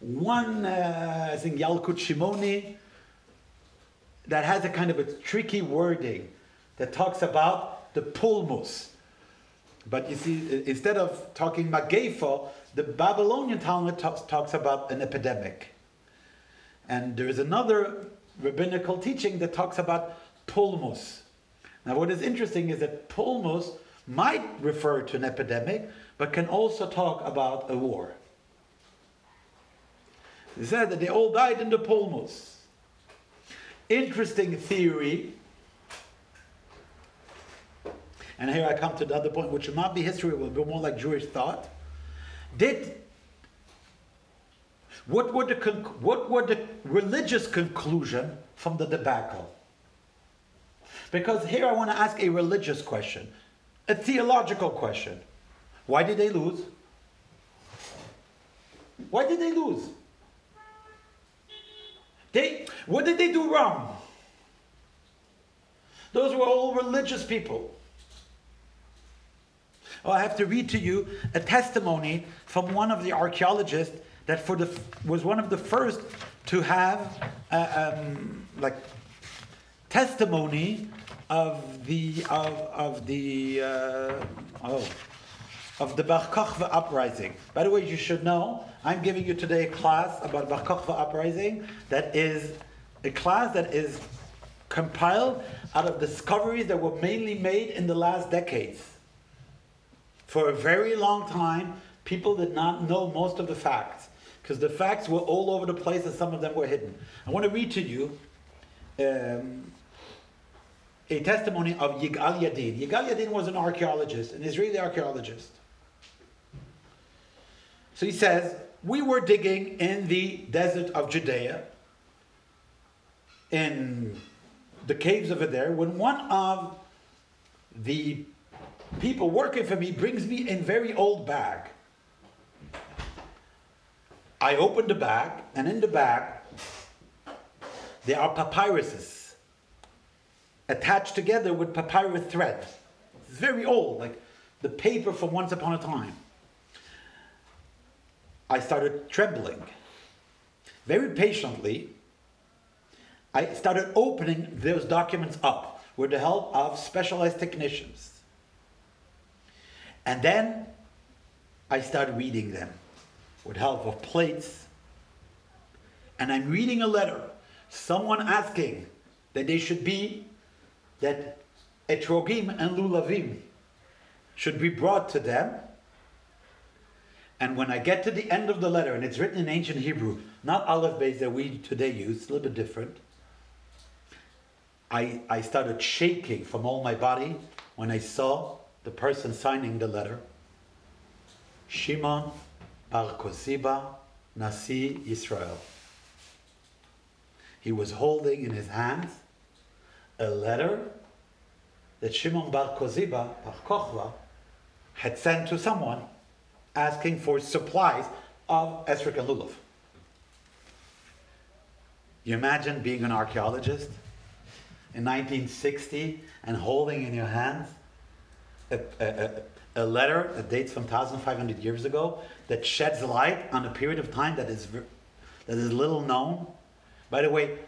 one, uh, I think, Yalkut Shimoni, that has a kind of a tricky wording that talks about the pulmus. But you see, instead of talking Magefa, the Babylonian Talmud talks, talks about an epidemic. And there is another rabbinical teaching that talks about pulmus. Now, what is interesting is that pulmus might refer to an epidemic, but can also talk about a war. They said that they all died in the Pulmus. Interesting theory. And here I come to the other point, which will not be history, it will be more like Jewish thought. Did what were the what were the religious conclusion from the debacle? Because here I want to ask a religious question, a theological question. Why did they lose? Why did they lose? They, what did they do wrong? Those were all religious people. Oh, I have to read to you a testimony from one of the archaeologists that for the was one of the first to have uh, um, like testimony of the of, of the uh, oh of the Bar Kokhba uprising. By the way, you should know I'm giving you today a class about Bar Kokhba uprising that is a class that is compiled out of discoveries that were mainly made in the last decades. For a very long time, people did not know most of the facts because the facts were all over the place and some of them were hidden. I want to read to you um, a testimony of Yigal Yadin. Yigal Yadin was an archaeologist, an Israeli archaeologist. So he says, We were digging in the desert of Judea, in the caves over there, when one of the people working for me brings me a very old bag. I open the bag, and in the bag, there are papyruses attached together with papyrus thread. It's very old, like the paper from once upon a time. I started trembling. Very patiently, I started opening those documents up with the help of specialized technicians. And then I start reading them with help of plates. And I'm reading a letter, someone asking that they should be, that etrogim and lulavim should be brought to them. And when I get to the end of the letter, and it's written in ancient Hebrew, not aleph beis that we today use, it's a little bit different. I, I started shaking from all my body when I saw the person signing the letter. Shimon Bar Kosiba, Nasi Israel. He was holding in his hands a letter that Shimon Bar Koziba, Bar Kochva, had sent to someone asking for supplies of esrog and lulav. You imagine being an archaeologist in 1960 and holding in your hands a, a, a, a letter that dates from 1,500 years ago that sheds light on a period of time that is, that is little known. By the way,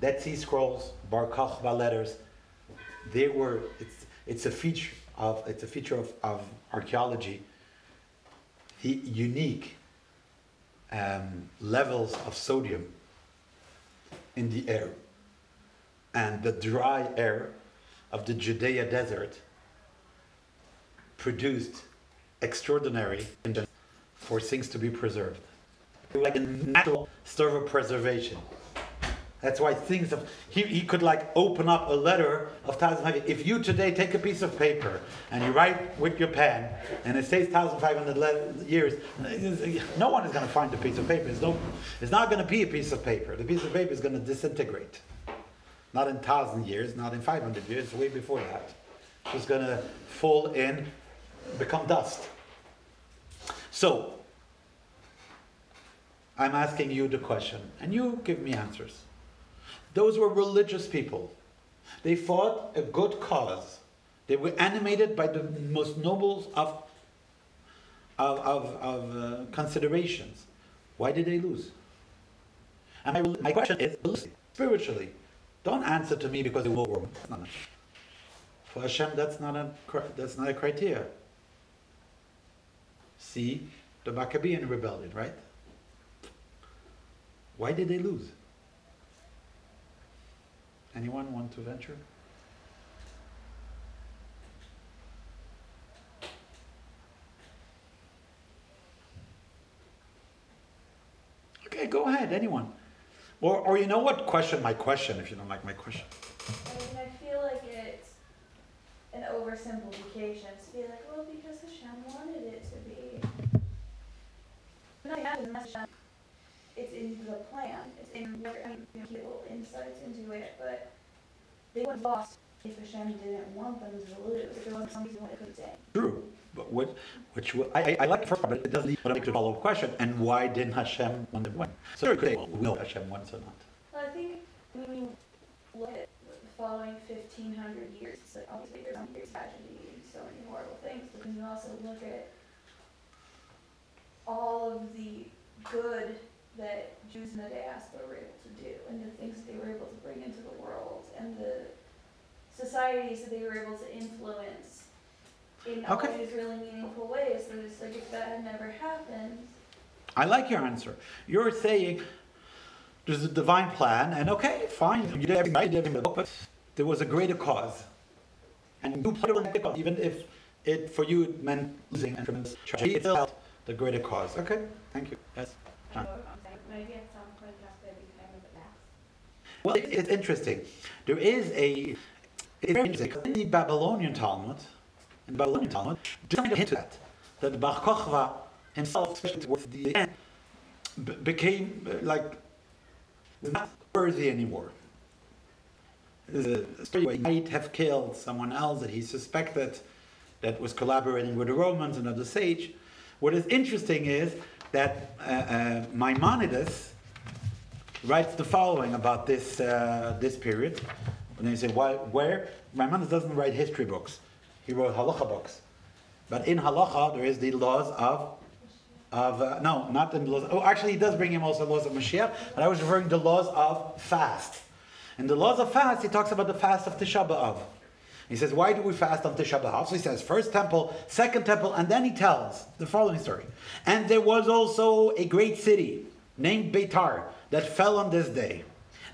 Dead Sea Scrolls, Bar Kokhba letters, they were, it's, it's a feature of, it's a feature of, of archaeology, the unique um, levels of sodium in the air and the dry air of the Judea desert produced extraordinary for things to be preserved. Like a natural sort of preservation. That's why things of he, he could like open up a letter of thousand five. If you today take a piece of paper and you write with your pen and it says thousand five hundred years, no one is going to find the piece of paper. It's, no, it's not going to be a piece of paper. The piece of paper is going to disintegrate. Not in thousand years, not in five hundred years, way before that. It's going to fall in, become dust. So I'm asking you the question, and you give me answers. Those were religious people. They fought a good cause. They were animated by the most noble of, of, of, of uh, considerations. Why did they lose? And my, my question is spiritually. Don't answer to me because they will wrong. For Hashem, that's not a that's not a criteria. See the Maccabean rebellion, right? Why did they lose? Anyone want to venture? Okay, go ahead, anyone. Or, or you know what? Question my question if you don't like my question. I mean, I feel like it's an oversimplification to be like, well, because Hashem wanted it to be. I have message. It's in the plan. In where you know, he insights into it, but they would have lost if Hashem didn't want them to lose. If there wasn't some reason why they couldn't stay. True. But what, which will- I, I like the first part, but it doesn't even make a follow-up question. And why didn't Hashem want them to win? So could say, well, we know Hashem wants or not. Well, I think when you look at the following fifteen hundred years, it's like obviously there's some years tragedy and so many horrible things, but then you also look at all of the good that Jews in the diaspora were able to do, and the things that they were able to bring into the world, and the societies that they were able to influence in all Okay. these really meaningful ways, that it's like if that had never happened, I like your answer. You're saying there's a divine plan, and okay, fine, you did everything right, you did everything but there was a greater cause. And you played along the cause, even if it, for you, it meant losing and tremendous tragedy, it felt the greater cause. Okay, thank you. Yes. I Well, it, it's interesting. There is a, it's very interesting, in the Babylonian Talmud, in the Babylonian Talmud, just kind of hint that, that Bar Kochva himself, especially towards the end, became uh, like not worthy anymore. There's a story where he might have killed someone else that he suspected that was collaborating with the Romans, another sage. What is interesting is that uh, uh, Maimonides writes the following about this, uh, this period. And they say, why, where? Maimonides doesn't write history books. He wrote halacha books. But in halacha, there is the laws of, of uh, no, not the laws. Oh, actually, he does bring him also laws of Mashiach, but I was referring to the laws of fast. In the laws of fast, he talks about the fast of Tisha B'Av. He says, why do we fast on Tisha B'Av? So he says, first temple, second temple, and then he tells the following story. And there was also a great city named Beitar that fell on this day.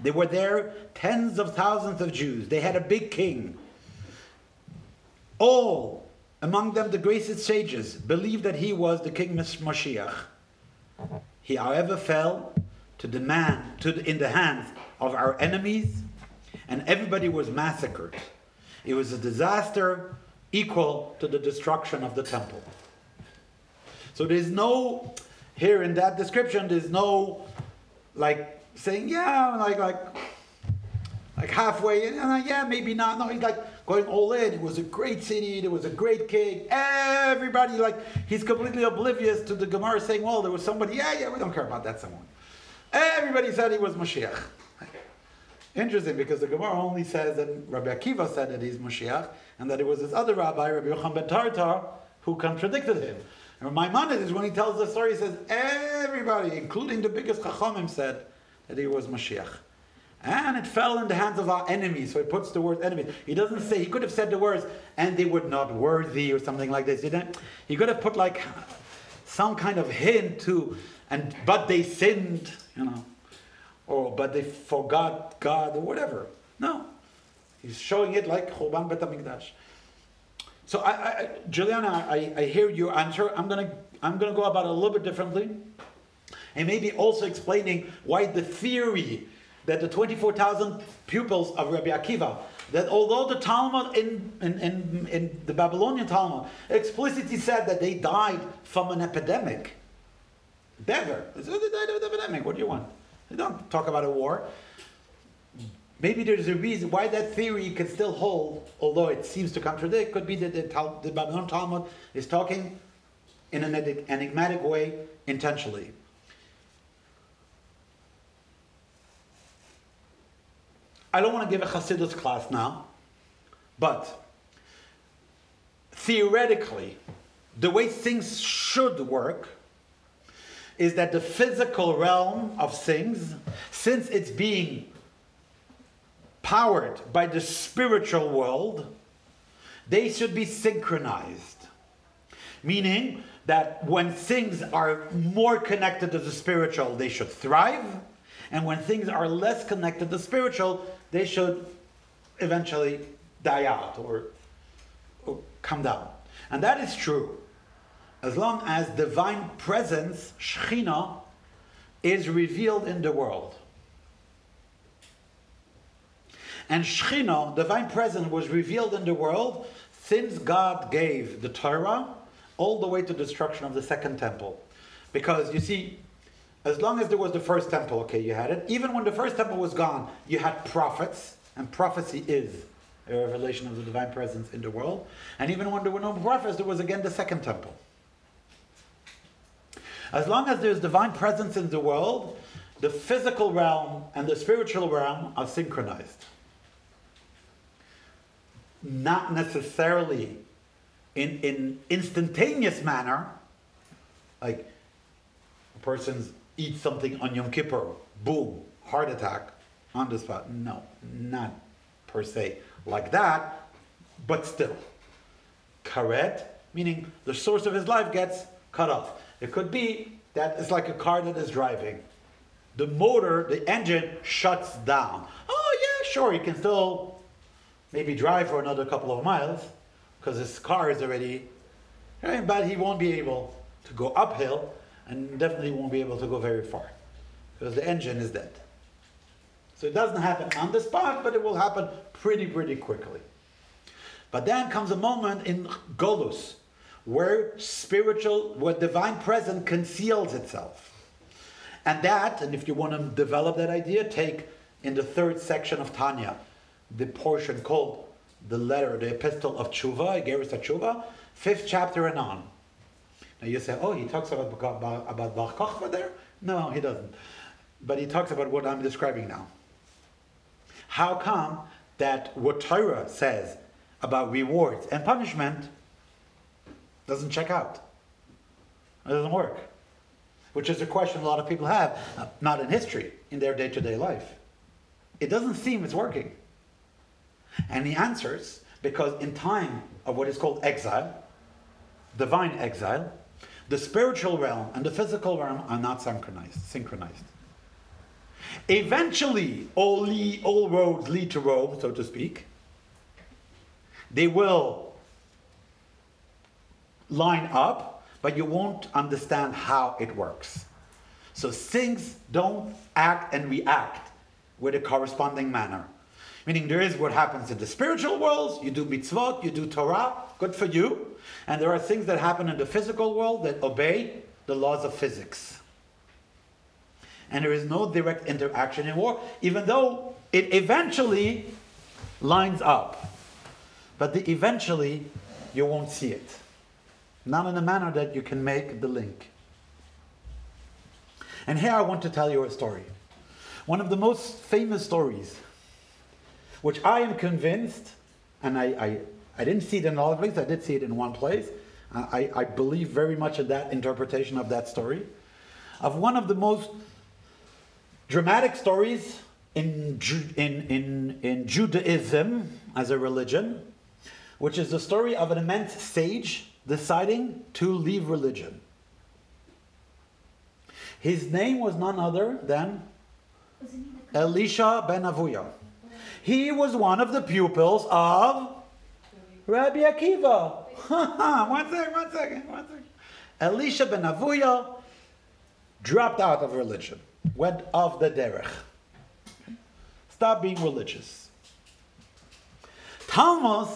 There were there tens of thousands of Jews. They had a big king. All, among them the greatest sages, believed that he was the king Mas- Mashiach. He, however, fell to the man, to the, in the hands of our enemies, and everybody was massacred. It was a disaster equal to the destruction of the temple. So there's no, here in that description, there's no like saying, yeah, like, like, like halfway, and yeah, maybe not. No, he's like going all in. It was a great city, there was a great king. Everybody, like, he's completely oblivious to the Gemara saying, well, there was somebody, yeah, yeah, we don't care about that someone. Everybody said he was Mashiach. Interesting, because the Gemara only says that Rabbi Akiva said that he's Mashiach, and that it was his other rabbi, Rabbi Yochanan ben Torta, who contradicted him. And Maimonides, when he tells the story, he says everybody, including the biggest Chachamim, said that he was Mashiach. And it fell in the hands of our enemies. So he puts the word enemy. He doesn't say, he could have said the words, and they were not worthy or something like this. He, didn't, he could have put like some kind of hint to, and but they sinned, you know, or but they forgot God or whatever. No. He's showing it like Churban Bet HaMikdash. So I, I, Juliana, I, I hear your answer. I'm gonna, I'm gonna go about it a little bit differently, and maybe also explaining why the theory that the 24,000 pupils of Rabbi Akiva, that although the Talmud in, in, in, in the Babylonian Talmud explicitly said that they died from an epidemic. They they died of an epidemic. What do you want? They don't talk about a war. Maybe there's a reason why that theory can still hold, although it seems to contradict. Could be that the, Tal- the Babylonian Talmud is talking in an enigmatic way intentionally. I don't want to give a Hasidus class now, but theoretically, the way things should work is that the physical realm of things, since it's being powered by the spiritual world, they should be synchronized. Meaning that when things are more connected to the spiritual, they should thrive, and when things are less connected to the spiritual, they should eventually die out or, or come down. And that is true as long as divine presence, Shechina, is revealed in the world. And Shechina, divine presence, was revealed in the world since God gave the Torah all the way to destruction of the second temple. Because you see, as long as there was the first temple, okay, you had it. Even when the first temple was gone, you had prophets, and prophecy is a revelation of the divine presence in the world. And even when there were no prophets, there was again the second temple. As long as there's divine presence in the world, the physical realm and the spiritual realm are synchronized. Not necessarily in, in instantaneous manner, like a person eats something on Yom Kippur, boom, heart attack on the spot. No, not per se like that, but still. Karet, meaning the source of his life gets cut off. It could be that it's like a car that is driving. The motor, the engine shuts down. Oh, yeah, sure, he can still maybe drive for another couple of miles because his car is already, eh, but he won't be able to go uphill and definitely won't be able to go very far because the engine is dead. So it doesn't happen on the spot, but it will happen pretty, pretty quickly. But then comes a moment in Golus where spiritual, where divine presence conceals itself. And that, and if you want to develop that idea, take in the third section of Tanya, the portion called the letter, the epistle of Tshuva, Igeres Tshuva, fifth chapter and on. Now you say, oh, he talks about about, about Bar Kochva there? No, he doesn't. But he talks about what I'm describing now. How come that what Torah says about rewards and punishment doesn't check out? It doesn't work. Which is a question a lot of people have, uh, not in history, in their day to day life. It doesn't seem it's working. And he answers because in time of what is called exile, divine exile, the spiritual realm and the physical realm are not synchronized. synchronized. Eventually, all, all roads lead to Rome, so to speak. They will line up, but you won't understand how it works. So things don't act and react with a corresponding manner. Meaning there is what happens in the spiritual world, you do mitzvot, you do Torah, good for you. And there are things that happen in the physical world that obey the laws of physics and there is no direct interaction in war, even though it eventually lines up. But the eventually, you won't see it. Not in a manner that you can make the link. And here I want to tell you a story. One of the most famous stories, which I am convinced, and I, I, I didn't see it in all places, I did see it in one place. I, I believe very much in that interpretation of that story, of one of the most dramatic stories in, in, in, in Judaism as a religion, which is the story of an immense sage deciding to leave religion. His name was none other than Elisha ben Avuya. He was one of the pupils of Rabbi Akiva. one second, one second, one second. Elisha ben Avuya dropped out of religion went off the derech. Stop being religious. Talmud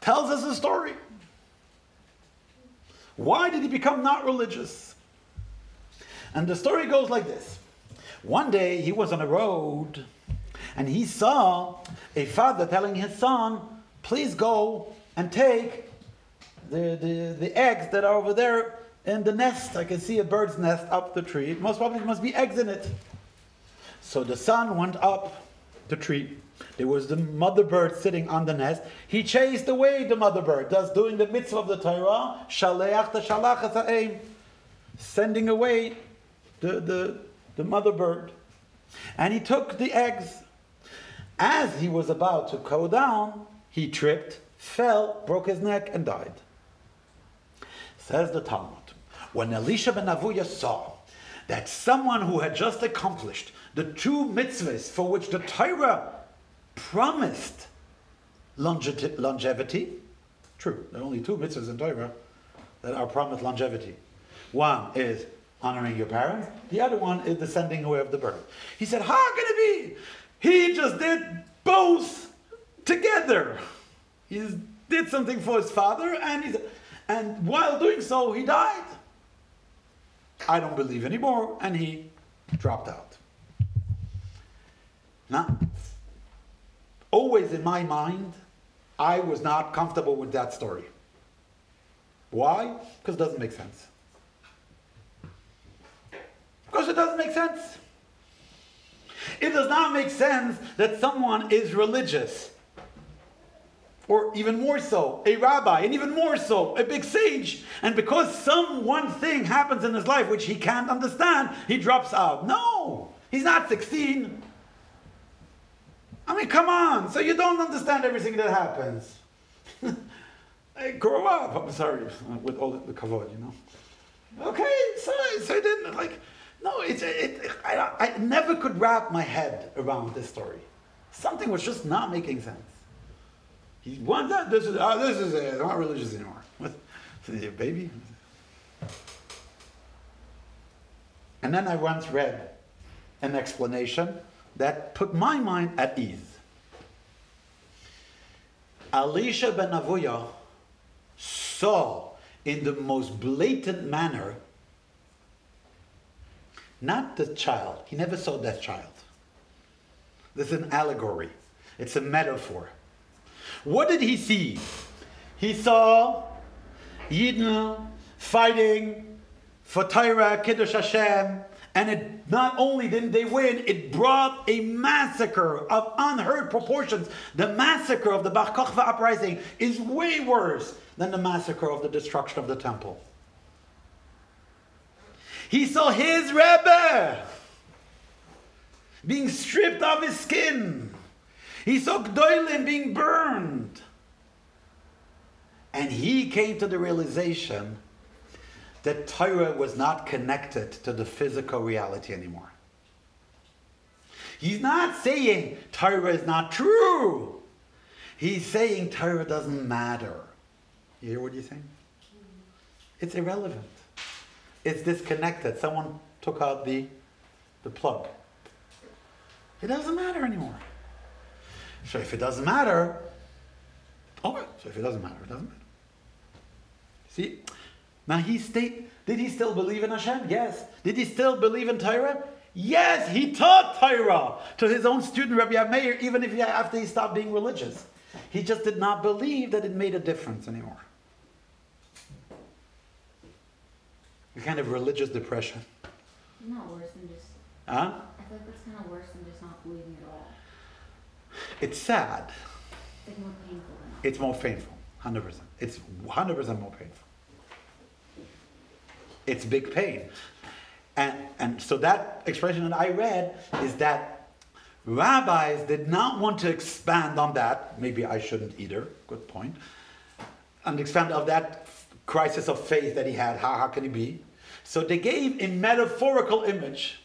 tells us a story. Why did he become not religious? And the story goes like this. One day he was on a road and he saw a father telling his son, please go and take the, the, the eggs that are over there in the nest. I can see a bird's nest up the tree. Most probably there must be eggs in it. So the son went up the tree. There was the mother bird sitting on the nest. He chased away the mother bird, thus doing the mitzvah of the Torah, shaleach the shalach sending away the, the, the mother bird. And he took the eggs. As he was about to go down, he tripped, fell, broke his neck, and died. Says the Talmud. When Elisha ben Avuya saw that someone who had just accomplished the two mitzvahs for which the Torah promised longevity, true, there are only two mitzvahs in Torah that are promised longevity. One is honoring your parents. The other one is the sending away of the bird. He said, How can it be? He just did both together. He did something for his father, and, he's, and while doing so, he died. I don't believe anymore, and he dropped out. Now, always in my mind, I was not comfortable with that story. Why? Because it doesn't make sense. Because it doesn't make sense. It does not make sense that someone is religious. Or even more so, a rabbi, and even more so, a big sage. And because some one thing happens in his life which he can't understand, he drops out. No! He's not 16. I mean, come on. So you don't understand everything that happens. hey, grow up. I'm sorry, with all the kavod, you know. Okay, so, so I didn't like. No, it's it. I, I never could wrap my head around this story. Something was just not making sense. He wants that. This is oh, this is it. I'm not religious anymore. What, baby. And then I once read an explanation that put my mind at ease. Elisha ben Avuya saw in the most blatant manner not the child. He never saw that child. This is an allegory. It's a metaphor. What did he see? He saw Yidden fighting for Torah, Kiddush Hashem, and it not only didn't they win, it brought a massacre of unheard proportions. The massacre of the Bar Kokhba uprising is way worse than the massacre of the destruction of the temple. He saw his Rebbe being stripped of his skin. He saw Gdoilim being burned. And he came to the realization that Torah was not connected to the physical reality anymore. He's not saying Torah is not true. He's saying Torah doesn't matter. You hear what he's saying? It's irrelevant. It's disconnected. Someone took out the, the plug. It doesn't matter anymore. So if it doesn't matter, okay. So if it doesn't matter, it doesn't matter. See, now he state, did he still believe in Hashem? Yes. Did he still believe in Torah? Yes, he taught Torah to his own student Rabbi Meir, even if he, after he stopped being religious. He just did not believe that it made a difference anymore. A kind of religious depression. Not worse than just. Huh? I feel like that's kind of worse than just not believing at all. It's sad. It's like more painful than It's more painful. 100%. It's 100% more painful. It's big pain. And, and so that expression that I read is that rabbis did not want to expand on that. Maybe I shouldn't either. Good point. And expand on that crisis of faith that he had. How, how can he be? So they gave a metaphorical image.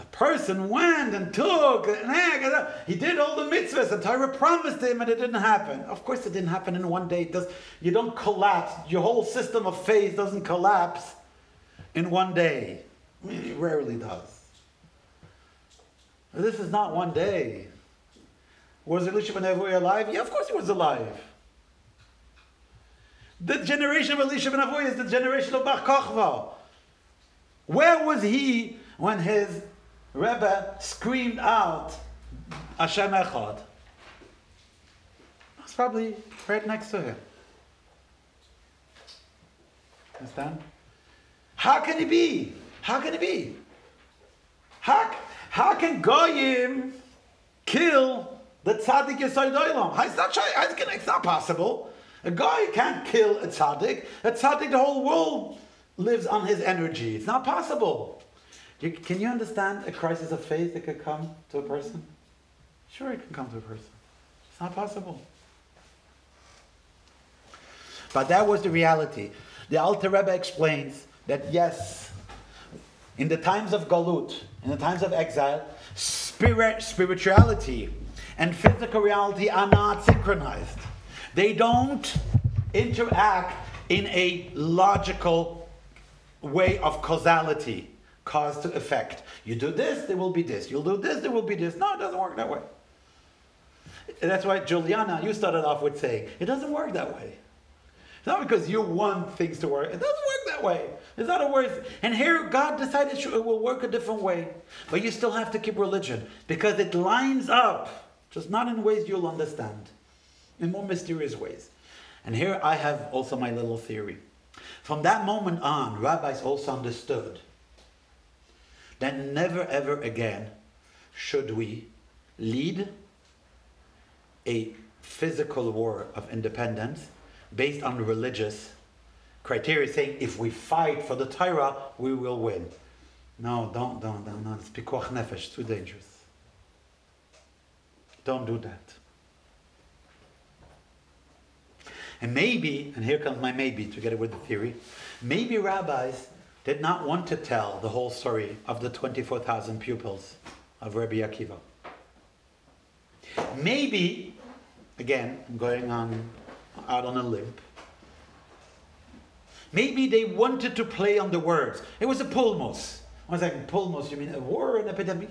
A person went and took, and he did all the mitzvahs, and Torah promised him, and it didn't happen. Of course, it didn't happen in one day. It does, you don't collapse. Your whole system of faith doesn't collapse in one day. It rarely does. This is not one day. Was Elisha ben Avuya alive? Yeah, of course he was alive. The generation of Elisha ben Avuya is the generation of Bar Kochva. Where was he when his Rebbe screamed out, Hashem Echad? It's probably right next to him. Understand? How can he be? How can he be? How, how can Goyim kill the tzaddik Yisod Olam? It's not, it's not possible. A guy can't kill a tzaddik. A tzaddik, the whole world lives on his energy. It's not possible. You, can you understand a crisis of faith that could come to a person? Sure, it can come to a person. It's not possible. But that was the reality. The Alter Rebbe explains that yes, in the times of Galut, in the times of exile, spirit, spirituality and physical reality are not synchronized. They don't interact in a logical way of causality, cause to effect. You do this, there will be this. You'll do this, there will be this. No, it doesn't work that way. That's why, Juliana, you started off with saying, it doesn't work that way. It's not because you want things to work. It doesn't work that way. It's not a word. And here, God decided it will work a different way. But you still have to keep religion because it lines up, just not in ways you'll understand, in more mysterious ways. And here I have also my little theory. From that moment on, rabbis also understood that never ever again should we lead a physical war of independence based on religious criteria, saying if we fight for the Torah, we will win. No, don't, don't, don't, no, it's pikuach nefesh, too dangerous. Don't do that. And maybe, and here comes my maybe together with the theory, maybe rabbis did not want to tell the whole story of the 24,000 pupils of Rabbi Akiva. Maybe, again, I'm going on out on a limb. Maybe they wanted to play on the words. It was a pulmos. I was like, pulmos, you mean a war, an epidemic?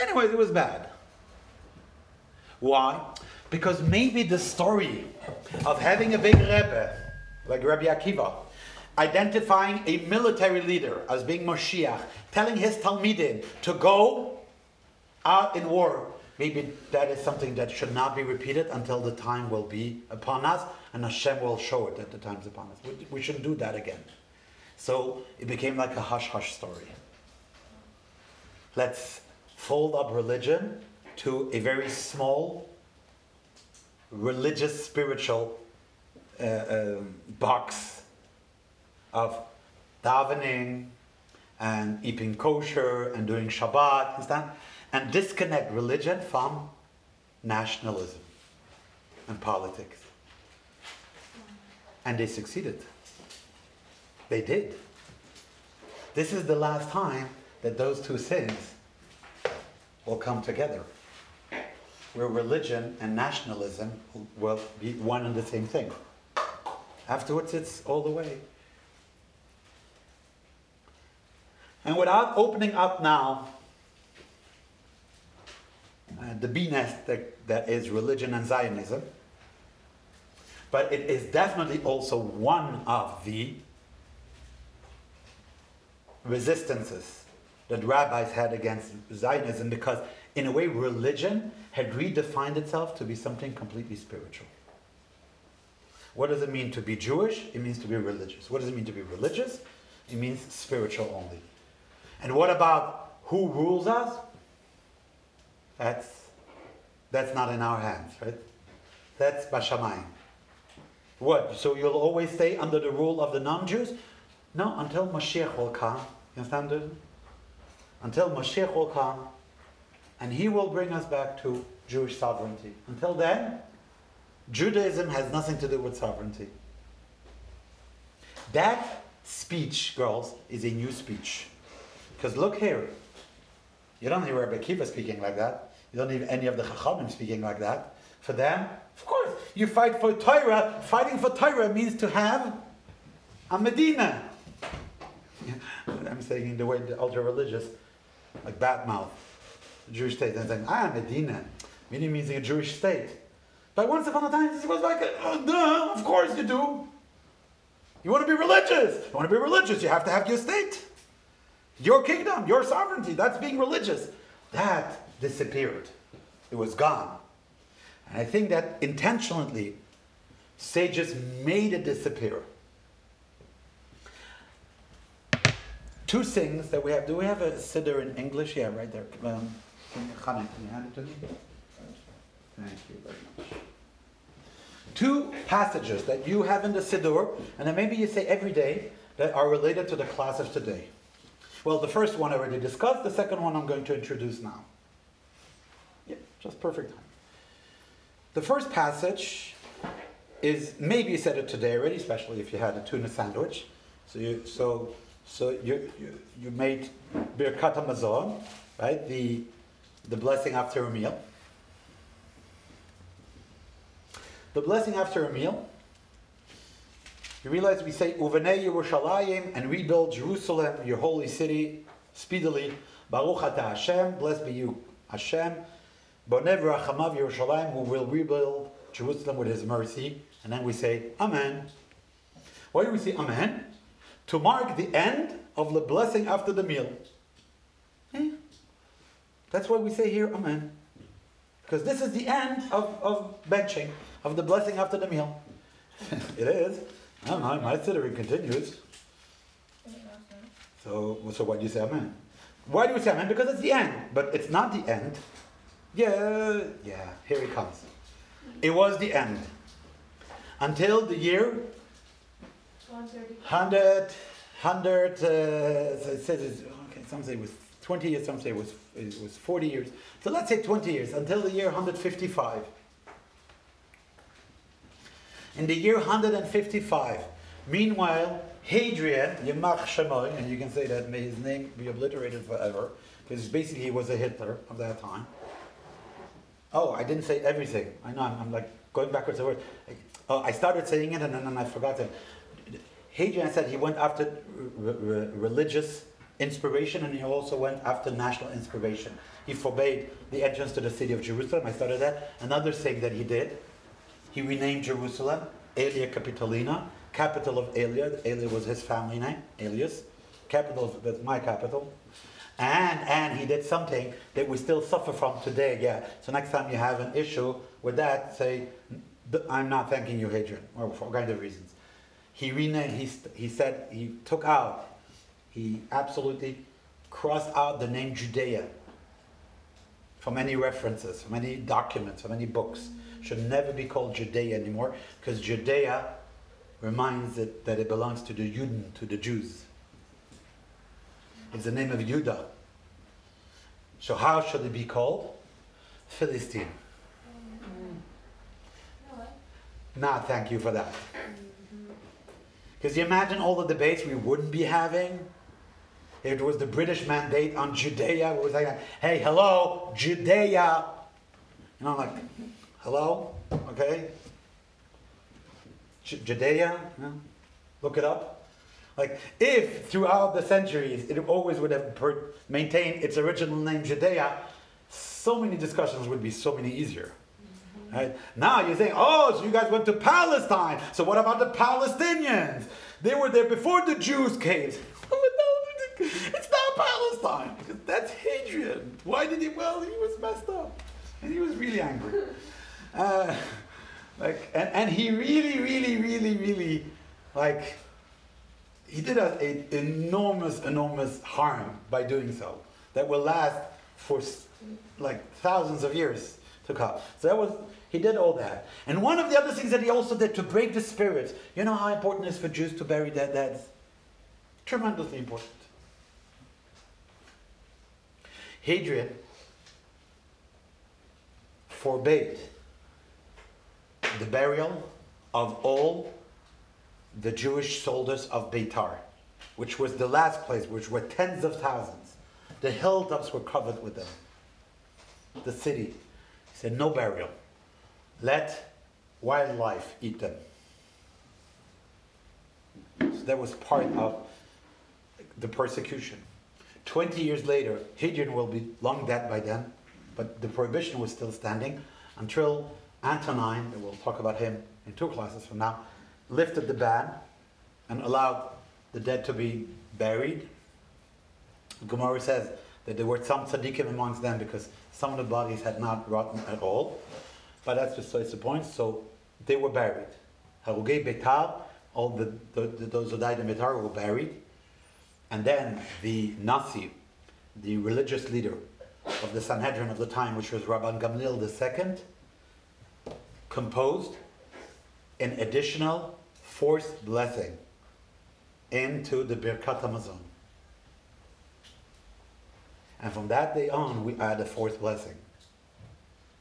Anyways, it was bad. Why? Because maybe the story of having a big Rebbe, like Rabbi Akiva, identifying a military leader as being Moshiach, telling his Talmidim to go out in war, maybe that is something that should not be repeated until the time will be upon us, and Hashem will show it that the time is upon us. We, we shouldn't do that again. So it became like a hush hush story. Let's fold up religion to a very small religious spiritual uh, um, box of davening and eating kosher and doing Shabbat? And disconnect religion from nationalism and politics. And they succeeded. They did. This is the last time that those two things will come together. Where religion and nationalism will be one and the same thing. Afterwards, it's all the way. And without opening up now uh, the bee nest that, that is religion and Zionism, but it is definitely also one of the resistances that rabbis had against Zionism because, in a way, religion had redefined itself to be something completely spiritual. What does it mean to be Jewish? It means to be religious. What does it mean to be religious? It means spiritual only. And what about who rules us? That's, that's not in our hands, right? That's Bashamayim. What? So you'll always stay under the rule of the non-Jews? No, until Mashiach will come. You understand it? Until Mashiach will come, and he will bring us back to Jewish sovereignty. Until then, Judaism has nothing to do with sovereignty. That speech, girls, is a new speech. Because look here. You don't hear Rabbi Kiva speaking like that. You don't hear any of the Chachamim speaking like that. For them, of course, you fight for Torah. Fighting for Torah means to have a Medina. I'm saying in the way the ultra religious, like Batmouth, the Jewish state. And saying, I'm saying, ah, Medina. Medina means a Jewish state. But once upon a time, this was like, oh, duh, of course you do. You want to be religious. You want to be religious, you have to have your state. Your kingdom, your sovereignty. That's being religious. That disappeared. It was gone. And I think that intentionally, sages made it disappear. Two things that we have. Do we have a siddur in English? Yeah, right there. Um, can you, hand it to me? Thank you very much. Two passages that you have in the siddur, and then maybe you say every day, that are related to the class of today. Well, the first one I already discussed. The second one I'm going to introduce now. Yeah, just perfect time. The first passage is maybe you said it today already, especially if you had a tuna sandwich. So you so so you you, you made birkat hamazon, right? The the blessing after a meal. The blessing after a meal. You realize we say Uvenei Yerushalayim and rebuild Jerusalem, your holy city, speedily. Baruch Ata Hashem, blessed be you, Hashem. Bonev Rachamav Yerushalayim, who will rebuild Jerusalem with His mercy. And then we say Amen. Why do we say Amen? To mark the end of the blessing after the meal. Eh? That's why we say here Amen. Because this is the end of, of benching, of the blessing after the meal. it is. I don't know, my siddur continues. So, so why do you say amen? Why do we say amen? Because it's the end, but it's not the end. Yeah, yeah, here it comes. It was the end. Until the year One thirty. 100, 100 uh, so it says it's, okay, some say it was 20 years, some say it was, it was 40 years. So let's say 20 years, until the year 155. In the year 155, meanwhile, Hadrian, Yemach Shemoy, and you can say that may his name be obliterated forever, because basically he was a Hitler of that time. Oh, I didn't say everything. I know, I'm, I'm like going backwards. Word. Oh, I started saying it and then, I forgot it. Hadrian said he went after religious inspiration and he also went after national inspiration. He forbade the entrance to the city of Jerusalem. I started that. Another thing that he did, he renamed Jerusalem Aelia Capitolina, capital of Aelia. Aelia was his family name, Aelius. Capital that's my capital. And and he did something that we still suffer from today. Yeah. So next time you have an issue with that, say, I'm not thanking you, Hadrian, or for all kind of reasons. He renamed. He he said he took out. He absolutely crossed out the name Judea from any references, from any documents, from any books. Should never be called Judea anymore because Judea reminds it that it belongs to the Juden, to the Jews. It's the name of Judah. So how should it be called? Philistine. Nah, thank you for that. Because you imagine all the debates we wouldn't be having if it was the British mandate on Judea. It was like, hey, hello, Judea. You know, like, hello, okay? Judea, know? look it up. Like, if throughout the centuries it always would have per- maintained its original name Judea, so many discussions would be so many easier. Mm-hmm. Right? Now you're saying, oh, so you guys went to Palestine. So what about the Palestinians? They were there before the Jews came. it's not Palestine. Because that's Hadrian. Why did he? Well, he was messed up, and he was really angry. Uh, like, and, and he really, really, really, really, like, he did us a enormous, enormous harm by doing so. That will last for like thousands of years to come. So that was he did all that. And one of the other things that he also did to break the spirit. You know how important it is for Jews to bury their dead? Tremendously important. Hadrian forbade the burial of all the Jewish soldiers of Beitar, which was the last place, which were tens of thousands. The hilltops were covered with them. The city. Said, no burial. Let wildlife eat them. So that was part of the persecution. 20 years later, Hadrian will be long dead by then, but the prohibition was still standing until Antonine, and we'll talk about him in two classes from now, lifted the ban and allowed the dead to be buried. Gemara says that there were some tzaddikim amongst them because some of the bodies had not rotten at all. But that's besides the point. So they were buried. Harugei Betar, all the, the, the, those who died in Betar were buried. And then the Nasi, the religious leader of the Sanhedrin of the time, which was Rabban Gamliel II, composed an additional fourth blessing into the Birkat Hamazon. And from that day on, we add a fourth blessing.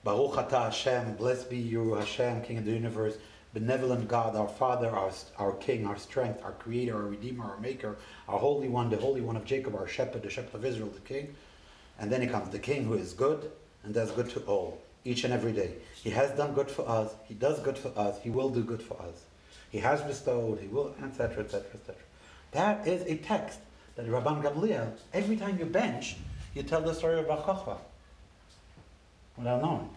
Baruch Atah Hashem, blessed be you, Hashem, King of the universe, benevolent God, our Father, our, our King, our strength, our Creator, our Redeemer, our Maker, our Holy One, the Holy One of Jacob, our Shepherd, the Shepherd of Israel, the King. And then he comes, the King who is good and does good to all, each and every day. He has done good for us, he does good for us, he will do good for us. He has bestowed, he will, etc., etc., etc. That is a text that Rabban Gamliel, every time you bench, you tell the story of Bar without knowing.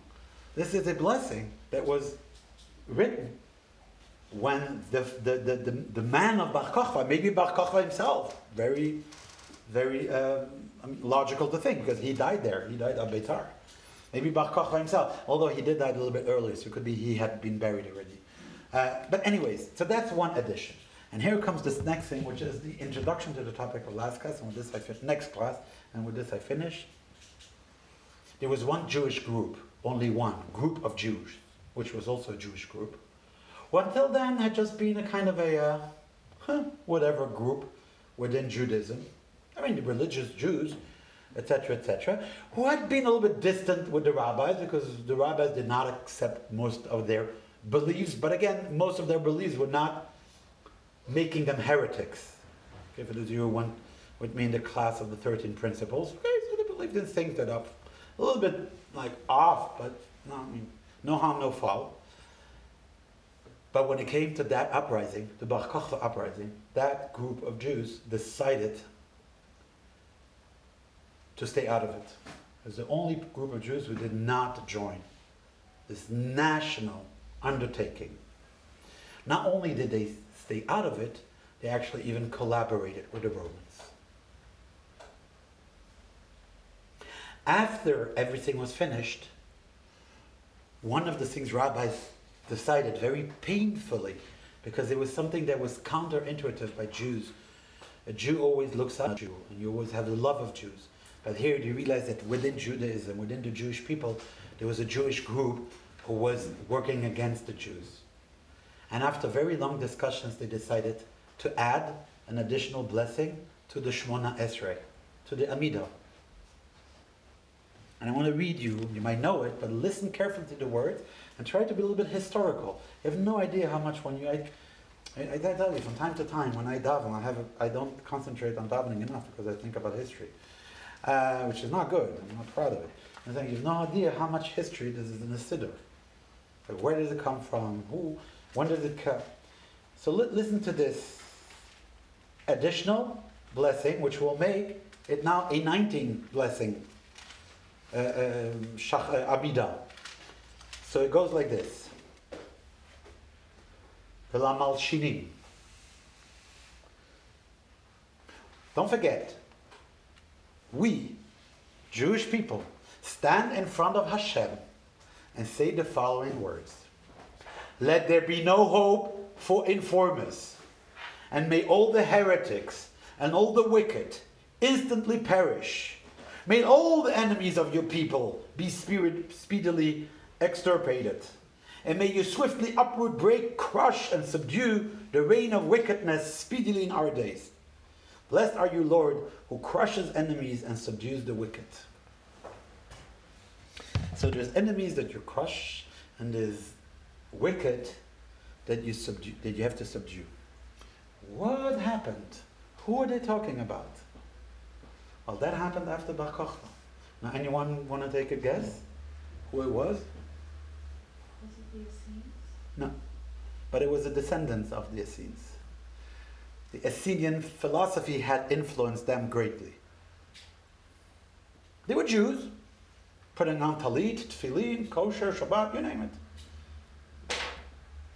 This is a blessing that was written when the, the, the, the, the man of Bar maybe Bar himself, very, very um, logical to think because he died there. He died at Beitar. Maybe Bar Kochba himself, although he did die a little bit earlier, so it could be he had been buried already. Uh, but anyways, so that's one addition. And here comes this next thing, which is the introduction to the topic of last class, and with this I finish, next class, and with this I finish. There was one Jewish group, only one group of Jews, which was also a Jewish group, who until then had just been a kind of a uh, whatever group within Judaism. I mean, the religious Jews, etc., etc., who had been a little bit distant with the rabbis because the rabbis did not accept most of their beliefs, but again, most of their beliefs were not making them heretics. Okay, for those of you who went with me in the class of the 13 principles, okay, so they believed in things that are a little bit like off, but no, I mean, no harm, no foul. But when it came to that uprising, the Bar Kochba uprising, that group of Jews decided to stay out of it. Was the only group of Jews who did not join this national undertaking. Not only did they stay out of it, they actually even collaborated with the Romans. After everything was finished, one of the things rabbis decided very painfully, because it was something that was counterintuitive by Jews. A Jew always looks at a Jew, and you always have the love of Jews. But here you realize that within Judaism, within the Jewish people, there was a Jewish group who was working against the Jews. And after very long discussions, they decided to add an additional blessing to the Shmona Esrei, to the Amidah. And I want to read you, you might know it, but listen carefully to the words and try to be a little bit historical. You have no idea how much when you, I, I, I tell you, from time to time when I daven, I, have a, I don't concentrate on davening enough because I think about history, uh, which is not good. I'm not proud of it. I think you have no idea how much history this is in the Siddur. Like where does it come from? Who? When did it come? So li- listen to this additional blessing, which will make it now a 19 blessing uh, um, uh, Amidah. So it goes like this. Don't forget, we, Jewish people, stand in front of Hashem and say the following words. Let there be no hope for informers, and may all the heretics and all the wicked instantly perish. May all the enemies of your people be spirit, speedily extirpated. And may you swiftly uproot, break, crush, and subdue the reign of wickedness speedily in our days. Blessed are you, Lord, who crushes enemies and subdues the wicked. So there's enemies that you crush, and there's wicked that you subdue, that you have to subdue. What happened? Who are they talking about? Well, that happened after Bar Kochba. Now, anyone want to take a guess who it was? Was it the Essenes? No, but it was the descendants of the Essenes. The Essenian philosophy had influenced them greatly. They were Jews, putting on talit, tefillin, kosher, Shabbat, you name it.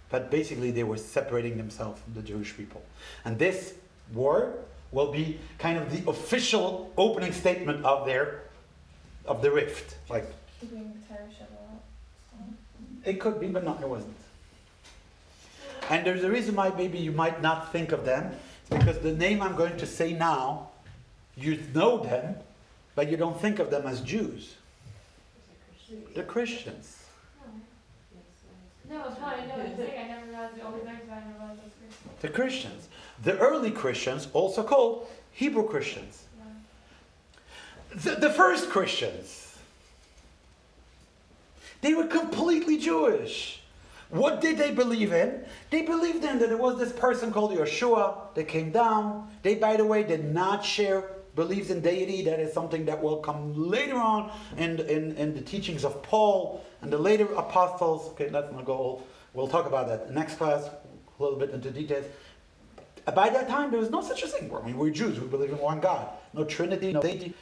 But basically, they were separating themselves from the Jewish people. And this war will be kind of the official opening statement of their of the rift. Like Keeping the Torah Shabbat. it could be, but no, it wasn't. And there's a reason why maybe you might not think of them. It's because the name I'm going to say now, you know them, but you don't think of them as Jews. They're Christians. No, it's fine. I know what. I never realized the only thing I never realized was Christian. The Christians. The early Christians, also called Hebrew Christians. The, the first Christians. They were completely Jewish. What did they believe in? They believed in that there was this person called Yeshua that came down. They, by the way, did not share beliefs in deity. That is something that will come later on in, in, in the teachings of Paul and the later apostles. Okay, let's not go. We'll talk about that next class. a little bit into details. By that time, there was no such a thing. I mean, we're Jews. We believe in one God. No Trinity, no deity.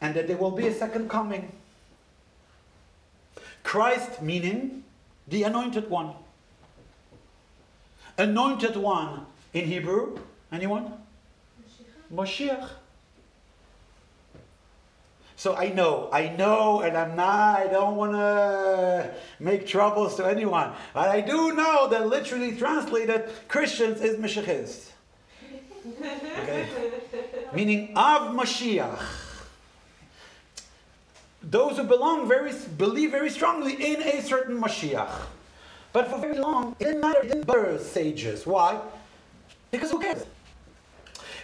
And that there will be a second coming. Christ meaning the anointed one. Anointed one in Hebrew. Anyone? Moshiach. So I know, I know, and I'm not, I don't want to make troubles to anyone. But I do know that literally translated Christians is Mashiachist. Okay? Meaning of Mashiach. Those who belong very, believe very strongly in a certain Mashiach. But for very long, it didn't matter, it didn't bother sages. Why? Because who cares?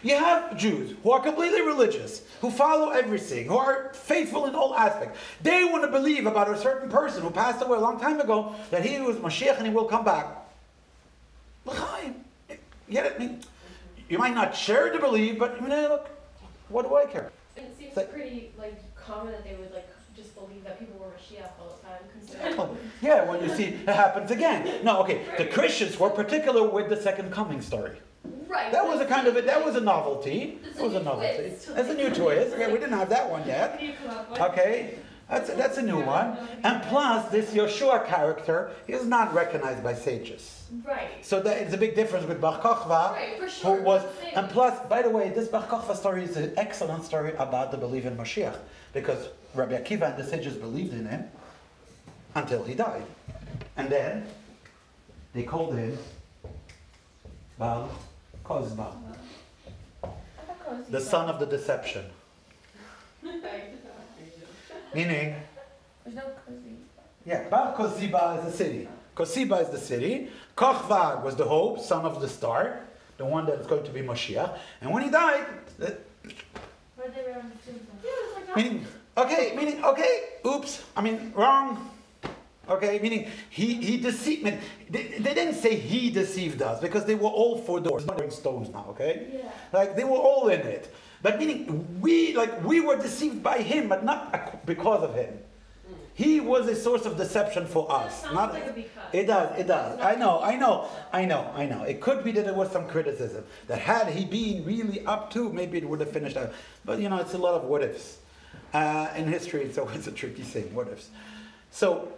You have Jews who are completely religious, who follow everything, who are faithful in all aspects. They want to believe about a certain person who passed away a long time ago that he was Mashiach and he will come back. Get it? I mean, you might not share to believe, but I mean, look, what do I care? It seems So- pretty like common that they would like just believe that people were Mashiach all the time. Considering oh, yeah, when you see it happens again. No, okay. The Christians were particular with the second coming story. right. That was a kind of a, that was a novelty. It was a novelty. That's a new twist. Yeah, we didn't have that one yet. you come up with? Okay, that's a, that's a new one. And plus, this Yeshua character is not recognized by sages. Right. So that it's a big difference with Bar Kochva, Right, for sure. who was. that's the thing. And plus, by the way, this Bar Kochva story is an excellent story about the belief in Mashiach, because Rabbi Akiva and the sages believed in him until he died, and then they called him Bar Kozba, the son of the deception, meaning. There's no cozy. Yeah, Bar Koziba is a city. Koziba is the city. Kochva was the hope, son of the star, the one that is going to be Moshiach. And when he died, Where they were on the tombstone. Yeah, it's like that. meaning, okay, meaning, okay, oops, I mean, wrong. Okay, meaning he, he deceived, mean, they, they didn't say he deceived us because they were all four doors, not stones now, okay? Yeah. Like they were all in it. But meaning we, like we were deceived by him, but not because of him. He was a source of deception for us. Not, like a because. it does, it does. I know, I know, I know, I know. It could be that there was some criticism. That had he been really up to, maybe it would have finished out. But you know, it's a lot of what ifs. Uh, in history, it's always a tricky thing, what ifs. So,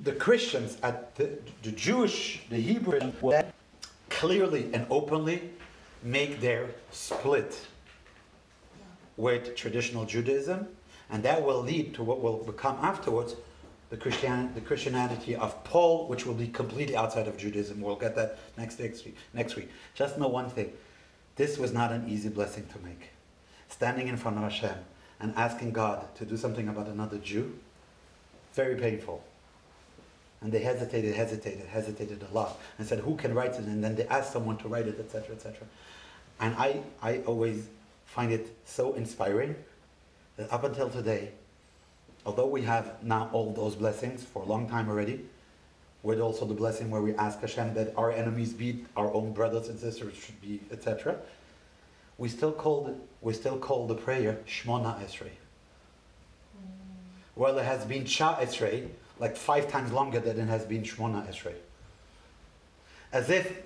the Christians, at the, the Jewish, the Hebrew, will clearly and openly make their split with traditional Judaism, and that will lead to what will become afterwards the, Christian, the Christianity of Paul, which will be completely outside of Judaism. We'll get that next, next, week, next week. Just know one thing this was not an easy blessing to make. Standing in front of Hashem and asking God to do something about another Jew, very painful. And they hesitated, hesitated, hesitated a lot, and said, "Who can write it?" And then they asked someone to write it, etc., etc. And I, I always find it so inspiring up until today, although we have now all those blessings for a long time already, with also the blessing where we ask Hashem that our enemies be our own brothers and sisters should be, etc. We still call the, we still call the prayer Shmona Esrei. Mm. Well, it has been Sha Esrei like five times longer than it has been Shmona Esrei. As if,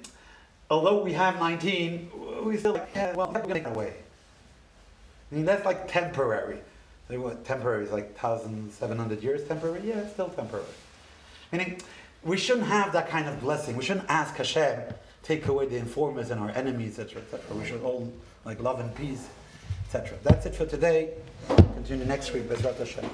although we have 19, we still like, yeah, well, we're going to take it away. I mean, that's like temporary. So what, temporary is like 1,700 years temporary? Yeah, it's still temporary. Meaning, we shouldn't have that kind of blessing. We shouldn't ask Hashem, take away the informers and our enemies, etc., etc. We should all like love and peace, etc. That's it for today. Continue next week, Bezrat Hashem.